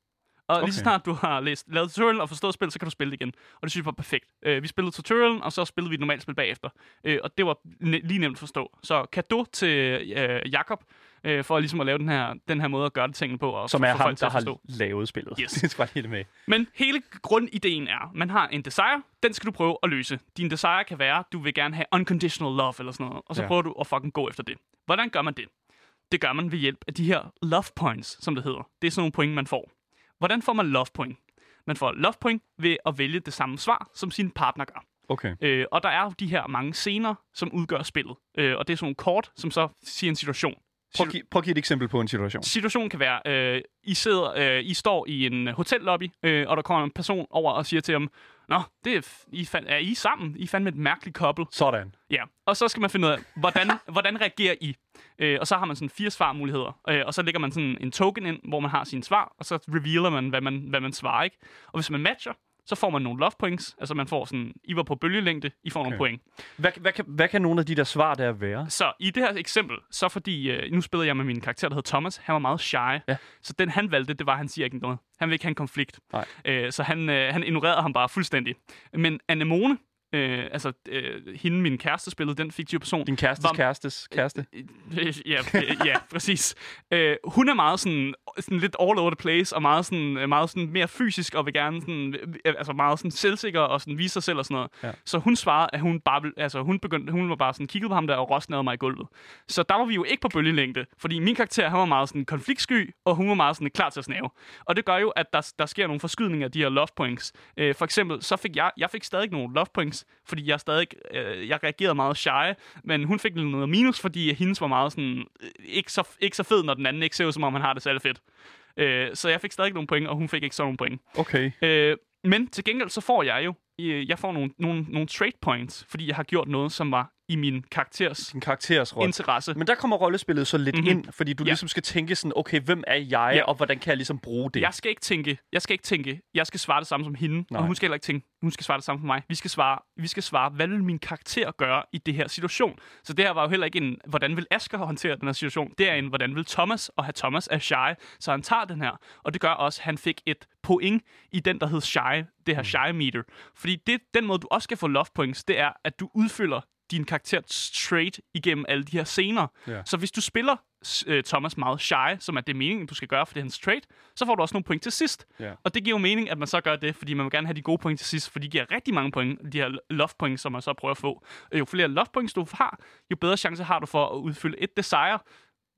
Og okay. lige så snart du har læst, lavet tutorial og forstået spillet, så kan du spille det igen. Og det synes jeg var perfekt. Uh, vi spillede tutorialen, og så spillede vi et normalt spil bagefter. Uh, og det var ne- lige nemt at forstå. Så kado til uh, Jakob uh, for ligesom at lave den her, den her måde at gøre det tingene på. Og som er ham, der har lavet spillet. Yes. det skal helt med. Men hele grundideen er, man har en desire, den skal du prøve at løse. Din desire kan være, du vil gerne have unconditional love eller sådan noget, og så ja. prøver du at fucking gå efter det. Hvordan gør man det? Det gør man ved hjælp af de her love points, som det hedder. Det er sådan nogle point, man får. Hvordan får man love point? Man får love point ved at vælge det samme svar, som sin partner gør. Okay. Øh, og der er jo de her mange scener, som udgør spillet. Øh, og det er sådan nogle kort, som så siger en situation. Prøv, at give, prøv at give et eksempel på en situation. Situationen kan være, øh, I, sidder, øh, I står i en hotellobby, øh, og der kommer en person over og siger til dem, Nå, det er, I fand, er I sammen? I er fandme et mærkeligt couple. Sådan. Ja, og så skal man finde ud af, hvordan, hvordan reagerer I? Øh, og så har man sådan fire svarmuligheder, øh, og så lægger man sådan en token ind, hvor man har sine svar, og så revealer man, hvad man, hvad man svarer, ikke? Og hvis man matcher, så får man nogle love points. Altså man får sådan, I var på bølgelængde, I får okay. nogle point. Hvad, hvad, kan, hvad kan nogle af de der svar der være? Så i det her eksempel, så fordi, øh, nu spillede jeg med min karakter, der hed Thomas, han var meget shy. Ja. Så den han valgte, det var, at han siger ikke noget. Han vil ikke have en konflikt. Nej. Øh, så han, øh, han ignorerede ham bare fuldstændig. Men Anemone, øh, altså øh, hende, min kæreste spillede, den fiktive person, Din kærestes Var- kærestes kæreste? Øh, ja, øh, ja, præcis. Øh, hun er meget sådan, sådan lidt all over the place, og meget sådan, øh, meget sådan mere fysisk, og vil gerne sådan, øh, altså meget sådan selvsikker, og sådan vise sig selv og sådan noget. Ja. Så hun svarede, at hun bare, altså hun begyndte, hun var bare sådan, kiggede på ham der, og rostnede mig i gulvet. Så der var vi jo ikke på bølgelængde, fordi min karakter, han var meget sådan konfliktsky, og hun var meget sådan klar til at snave. Og det gør jo, at der, der sker nogle forskydninger af de her love points. Øh, for eksempel, så fik jeg, jeg fik stadig nogle love points, fordi jeg stadig, øh, jeg reagerede meget shy, men hun fik noget minus, fordi hendes var meget sådan, øh, ikke så, ikke så fed, når den anden ikke ser ud, som om han har det særlig fedt. Øh, så jeg fik stadig nogle point, og hun fik ikke så nogle point. Okay. Øh, men til gengæld så får jeg jo, øh, jeg får nogle, nogle, nogle trade points, fordi jeg har gjort noget, som var i min karakters Din karakteres rolle. interesse. Men der kommer rollespillet så lidt Mhm. mm-hmm. ind, fordi du Ja. ligesom skal tænke sådan, okay, hvem er jeg, Ja. og hvordan kan jeg ligesom bruge det? Jeg skal ikke tænke, jeg skal ikke tænke, jeg skal svare det samme som hende, Nej. og hun skal heller ikke tænke, hun skal svare det samme som mig. Vi skal svare, vi skal svare, hvad vil min karakter gøre i det her situation? Så det her var jo heller ikke en, hvordan vil Asger håndtere den her situation? Det er en, hvordan vil Thomas, og have Thomas er shy, så han tager den her. Og det gør også, at han fik et point i den, der hed shy, det her shy meter. Fordi det, den måde, du også skal få love points, det er, at du udfylder din karakter straight igennem alle de her scener. Ja. Så hvis du spiller øh, Thomas meget shy, som er det meningen, du skal gøre, for det er hans trait, så får du også nogle point til sidst. Ja. Og det giver jo mening, at man så gør det, fordi man vil gerne have de gode point til sidst, for de giver rigtig mange point, de her love points, som man så prøver at få. Og jo flere love points du har, jo bedre chance har du for at udfylde et desire,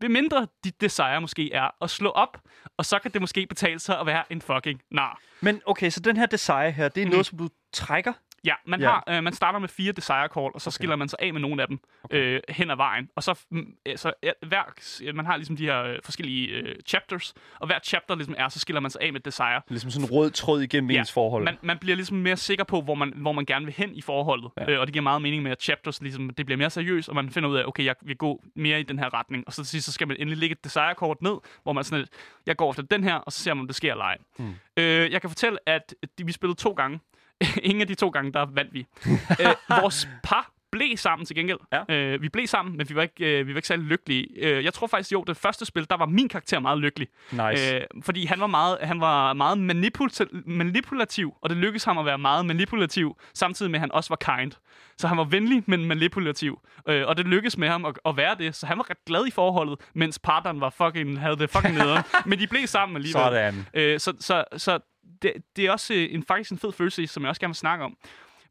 ved mindre dit desire måske er at slå op, og så kan det måske betale sig at være en fucking nar. Men okay, så den her desire her, det er mm-hmm. noget, som du trækker? Ja, man, Ja. Har, øh, man starter med fire desire call, og så okay. skiller man sig af med nogle af dem okay. øh, hen ad vejen. Og så, mm, øh, så ja, hver, man har ligesom de her øh, forskellige øh, chapters, og hver chapter ligesom er, så skiller man sig af med desire. Ligesom sådan en rød tråd igennem ja. ens forhold? Man, man bliver ligesom mere sikker på, hvor man, hvor man gerne vil hen i forholdet. Ja. Øh, og det giver meget mening med, at chapters ligesom, det bliver mere seriøst, og man finder ud af, okay, jeg vil gå mere i den her retning. Og så til sidst, så skal man endelig lægge et desire-kort ned, hvor man sådan lidt, jeg går efter den her, og så ser man, om det sker eller ej. Mm. Øh, jeg kan fortælle, at de, vi spillede to gange. Ingen af de to gange, der vandt vi. øh, vores par blev sammen til gengæld. Ja. Øh, vi blev sammen, men vi var ikke, øh, vi var ikke særlig lykkelige. Øh, jeg tror faktisk, jo, det første spil, der var min karakter meget lykkelig. Nice. Øh, fordi han var meget, han var meget manipul- manipulativ, og det lykkedes ham at være meget manipulativ, samtidig med, at han også var kind. Så han var venlig, men manipulativ. Øh, og det lykkedes med ham at, at være det, så han var ret glad i forholdet, mens partneren var fucking, havde det fucking nederen. men de blev sammen alligevel. Sådan. Øh, så så, så det, det er også øh, en, faktisk en fed følelse, som jeg også gerne vil snakke om.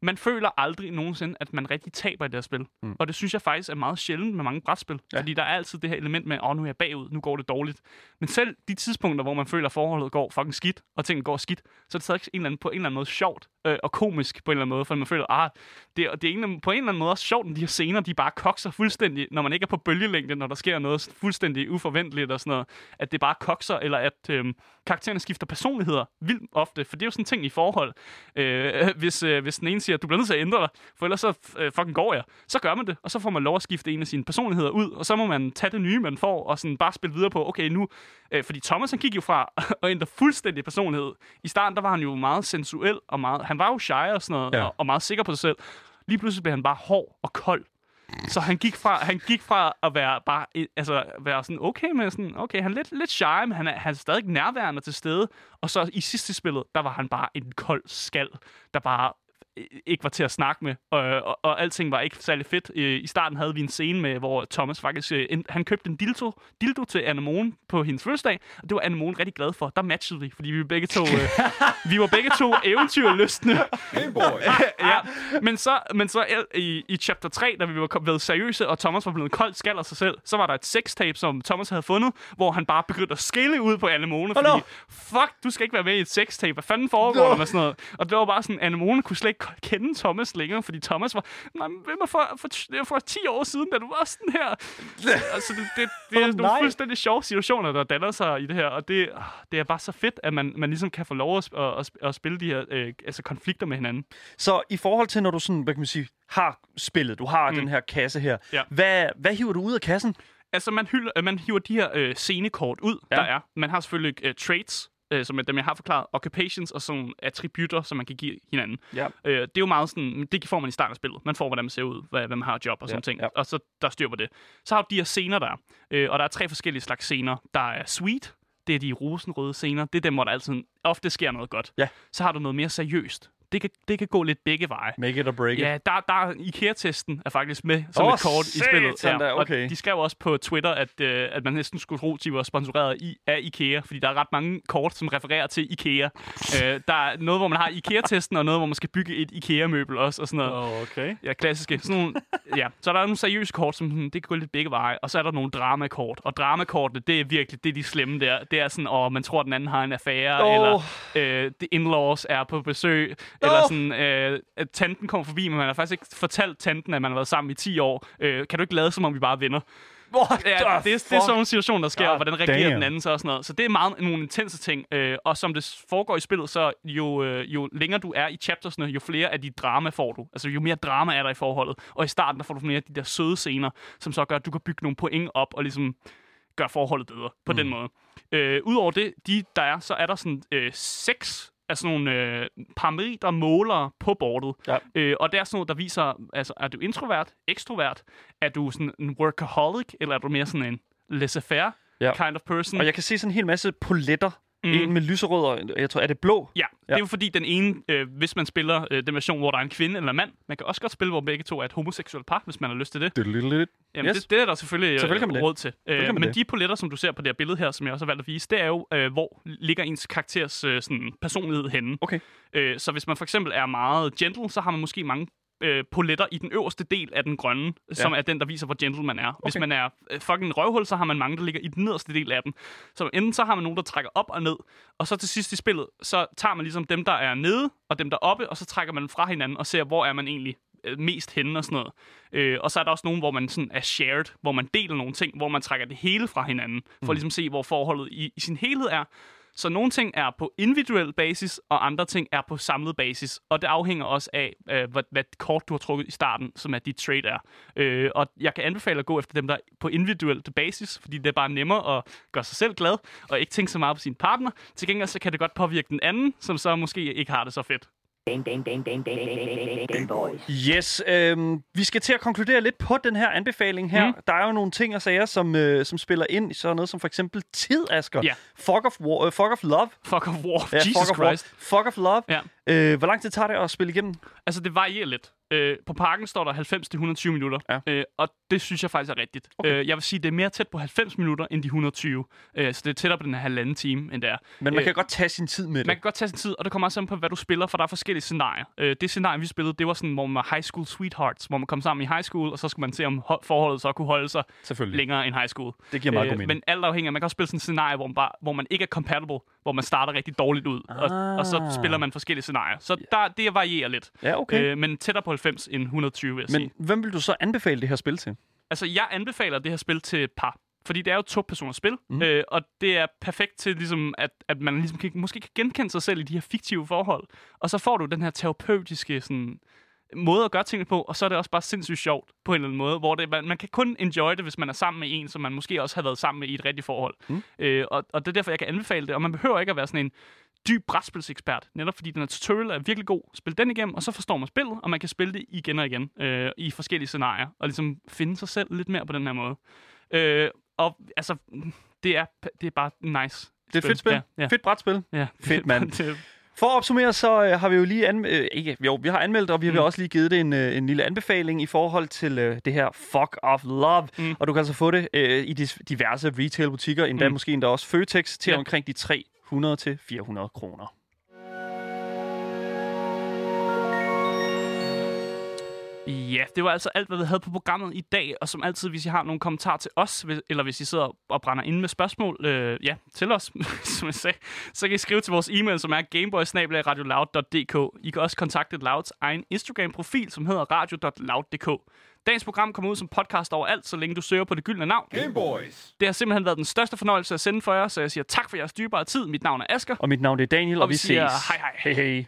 Man føler aldrig nogensinde, at man rigtig taber i det her spil. Mm. Og det synes jeg faktisk er meget sjældent med mange brætspil. Ja. Ja. Fordi der er altid det her element med, åh, oh, nu er jeg bagud, nu går det dårligt. Men selv de tidspunkter, hvor man føler, at forholdet går fucking skidt, og tingene går skidt, så er det stadig en eller anden, på en eller anden måde sjovt øh, og komisk på en eller anden måde, for man føler, ah, det, det er en, på en eller anden måde også sjovt, at de her scener, de bare kokser fuldstændig, når man ikke er på bølgelængde, når der sker noget fuldstændig uforventeligt og sådan noget, at det bare kokser, eller at øh, karaktererne skifter personligheder vildt ofte, for det er jo sådan en ting i forhold. Øh, hvis, øh, hvis den ene siger, at du bliver nødt til at ændre dig, for ellers så øh, fucking går jeg, så gør man det, og så får man lov at skifte en af sine personligheder ud, og så må man tage det nye, man får, og sådan bare spille videre på, okay, nu, øh, fordi Thomas han gik jo fra at ændre fuldstændig personlighed. I starten, der var han jo meget sensuel, og meget, han var jo shy og sådan noget, Ja. og, og meget sikker på sig selv. Lige pludselig blev han bare hård og kold. Så han gik fra, han gik fra at være bare, altså være sådan okay med sådan, okay, han er lidt, lidt shy, men han er, han er stadig nærværende til stede. Og så i sidste spillet, der var han bare en kold skal, der bare ikke var til at snakke med, og, og, og alting var ikke særlig fedt. Øh, I starten havde vi en scene med, hvor Thomas faktisk, øh, en, han købte en dildo, dildo til Anemone på hendes fødselsdag, og det var Anemone rigtig glad for. Der matchede vi, fordi vi var begge to, øh, vi var begge to eventyrlystne. Hey boy. ja, men så, men så el- i, i chapter 3, da vi var kom- været seriøse, og Thomas var blevet koldt skal af sig selv, så var der et sextape, som Thomas havde fundet, hvor han bare begyndte at skille ud på Anemone, fordi, fuck, du skal ikke være med i et sextape, hvad fanden foregår Nå. der med sådan noget? Og det var bare sådan, Anemone kunne slet ikke kende Thomas længere, fordi Thomas var, nej, men hvem er for, for, for, for 10 år siden, da du var sådan her? altså, det, det, det er Åh, nogle nej. fuldstændig sjove situationer, der danner sig i det her, og det, ah, det er bare så fedt, at man, man ligesom kan få lov at, at, at, spille de her øh, altså konflikter med hinanden. Så i forhold til, når du sådan, hvad kan man sige, har spillet, du har mm. den her kasse her, Ja. hvad, hvad hiver du ud af kassen? Altså, man, hylder, man hiver de her øh, scenekort ud, Ja. ja. der er. Man har selvfølgelig øh, traits, øh, som er dem, jeg har forklaret, occupations og sådan attributter, som man kan give hinanden. Ja. Øh, det er jo meget sådan, det får man i starten af spillet. Man får, hvordan man ser ud, hvad, hvad man har job og sådan Ja, ting. ja. Og så der er styr på det. Så har du de her scener der, øh, og der er tre forskellige slags scener. Der er sweet, det er de rosenrøde scener. Det er dem, hvor der altid ofte sker noget godt. Ja. Så har du noget mere seriøst. Det kan, det kan gå lidt begge veje. Make it or break it. Ja, der, der er IKEA-testen er faktisk med som Åh, et kort i spillet. da, og okay. de skrev også på Twitter, at, øh, at man næsten skulle tro, at de var sponsoreret i, af IKEA, fordi der er ret mange kort, som refererer til IKEA. øh, der er noget, hvor man har IKEA-testen, og noget, hvor man skal bygge et IKEA-møbel også, og sådan noget. Oh, okay. Ja, klassiske. Sådan nogle, ja. Så er der nogle seriøse kort, som sådan, det kan gå lidt begge veje. Og så er der nogle dramakort. Og dramakortene, det er virkelig det er de slemme der. Det er sådan, åh, man tror, den anden har en affære, Åh. eller øh, the in-laws er på besøg, eller sådan, øh, at tanten kommer forbi, men man har faktisk ikke fortalt tanten, at man har været sammen i 10 år. Øh, kan du ikke lade, som om vi bare er venner? What Ja, det, er, det er sådan en situation, der sker, God og hvordan reagerer damn. den anden så og sådan noget. Så det er meget nogle intense ting. Øh, og som det foregår i spillet, så jo, øh, jo længere du er i chaptersne, jo flere af de drama får du. Altså jo mere drama er der i forholdet. Og i starten, der får du flere af de der søde scener, som så gør, at du kan bygge nogle point op og ligesom gøre forholdet bedre på mm. den måde. Øh, Udover det, de der er, så er der sådan øh, seks af sådan nogle øh, parametre målere på bordet. Ja. Øh, og det er sådan noget, der viser, altså, er du introvert, ekstrovert, er du sådan en workaholic, eller er du mere sådan en laissez-faire Ja. kind of person? Og jeg kan se sådan en hel masse poletter. Mm. En med lyserød og jeg tror, er det blå? Ja, det er jo fordi den ene, øh, hvis man spiller øh, den version, hvor der er en kvinde eller en mand, man kan også godt spille, hvor begge to er et homoseksuelt par, hvis man har lyst til det. Jamen, Yes. det, det er der selvfølgelig, Selvfølgelig øh, det. råd til. Øh, men det. de poletter, som du ser på det her billede her, som jeg også har valgt at vise, det er jo, øh, hvor ligger ens karakters øh, sådan, personlighed henne. Okay. Øh, så hvis man for eksempel er meget gentle, så har man måske mange øh, poletter i den øverste del af den grønne, ja. som er den, der viser, hvor gentle man er. Okay. Hvis man er øh, fucking røvhul, så har man mange, der ligger i den nederste del af den. Så enten så har man nogen, der trækker op og ned, og så til sidst i spillet, så tager man ligesom dem, der er nede, og dem, der er oppe, og så trækker man dem fra hinanden og ser, hvor er man egentlig øh, mest henne og sådan noget. Øh, og så er der også nogen, hvor man sådan er shared, hvor man deler nogle ting, hvor man trækker det hele fra hinanden, for at ligesom se, hvor forholdet i, i sin helhed er. Så nogle ting er på individuel basis, og andre ting er på samlet basis. Og det afhænger også af, øh, hvad, hvad kort du har trukket i starten, som er dit trade er. Øh, og jeg kan anbefale at gå efter dem, der er på individuel basis, fordi det er bare nemmere at gøre sig selv glad, og ikke tænke så meget på sin partner. Til gengæld så kan det godt påvirke den anden, som så måske ikke har det så fedt. Game, game, game, game boys. Yes, øhm, vi skal til at konkludere lidt på den her anbefaling her. Mm. Der er jo nogle ting og sager, som, øh, som spiller ind i sådan noget som for eksempel tid, Asger. Ja. Fuck of, war, øh, fuck of love. Fuck of war. Ja, Jesus fuck of Christ. War. Fuck of love. Ja. Øh, hvor lang tid tager det at spille igennem? Altså, det varierer lidt. Øh, på parken står der 90-120 minutter, Ja. øh, og det synes jeg faktisk er rigtigt. Okay. Øh, jeg vil sige, det er mere tæt på 90 minutter end de 120. Øh, så det er tættere på den her halvanden time, end det er. Men man Øh, kan godt tage sin tid med det. Man kan godt tage sin tid, og det kommer også an på, hvad du spiller, for der er forskellige scenarier. Øh, det scenarie, vi spillede, det var sådan, hvor man var high school sweethearts, hvor man kom sammen i high school, og så skulle man se, om ho- forholdet så kunne holde sig længere end high school. Det giver meget god mening. Men alt afhænger, man kan også spille sådan et scenarie, hvor man, bare, hvor man ikke er compatible, hvor man starter rigtig dårligt ud, og, og så Ah. spiller man forskellige scenarier. Så der, det varierer lidt. Ja, okay. Øh, men tættere på 90 end 120, vil jeg sige. Men hvem vil du så anbefale det her spil til? Altså, jeg anbefaler det her spil til par. Fordi det er jo to personers spil, mm. øh, og det er perfekt til, ligesom, at, at man ligesom kan, måske kan genkende sig selv i de her fiktive forhold. Og så får du den her terapeutiske sådan, måde at gøre tingene på, og så er det også bare sindssygt sjovt på en eller anden måde, hvor det, man, man kan kun enjoy det, hvis man er sammen med en, som man måske også har været sammen med i et rigtigt forhold. Mm. Øh, og, og det er derfor, jeg kan anbefale det, og man behøver ikke at være sådan en dyb brætspilsekspert, netop fordi den her tutorial er virkelig god. Spil den igennem, og så forstår man spillet, og man kan spille det igen og igen øh, i forskellige scenarier, og ligesom finde sig selv lidt mere på den her måde. Øh, og altså, det er, det er bare nice. Det er et fedt spil. Ja, ja. Fedt brætspil. Ja. Fedt, mand. For at opsummere, så øh, har vi jo lige anme- øh, ikke, jo, vi har anmeldt, og vi har Mm. også lige givet det en, øh, en lille anbefaling i forhold til øh, det her Fuck of Love. Mm. Og du kan altså få det øh, i dis- diverse retail-butikker, endda Mm. måske endda også Føtex, til Ja. omkring de 100 til 400 kroner. Ja, det var altså alt, hvad vi havde på programmet i dag. Og som altid, hvis I har nogle kommentarer til os, eller hvis I sidder og brænder inde med spørgsmål, øh, ja, til os, som jeg sagde, så kan I skrive til vores e-mail, som er gameboysnabelagradioloud.dk. I kan også kontakte Louds egen Instagram-profil, som hedder radio.loud.dk. Dagens program kommer ud som podcast overalt, så længe du søger på det gyldne navn. Gameboys. Det har simpelthen været den største fornøjelse at sende for jer, så jeg siger tak for jeres dyrebare tid. Mit navn er Asker. Og mit navn er Daniel, og, Og vi vi siger ses. hej hej. Hej hej.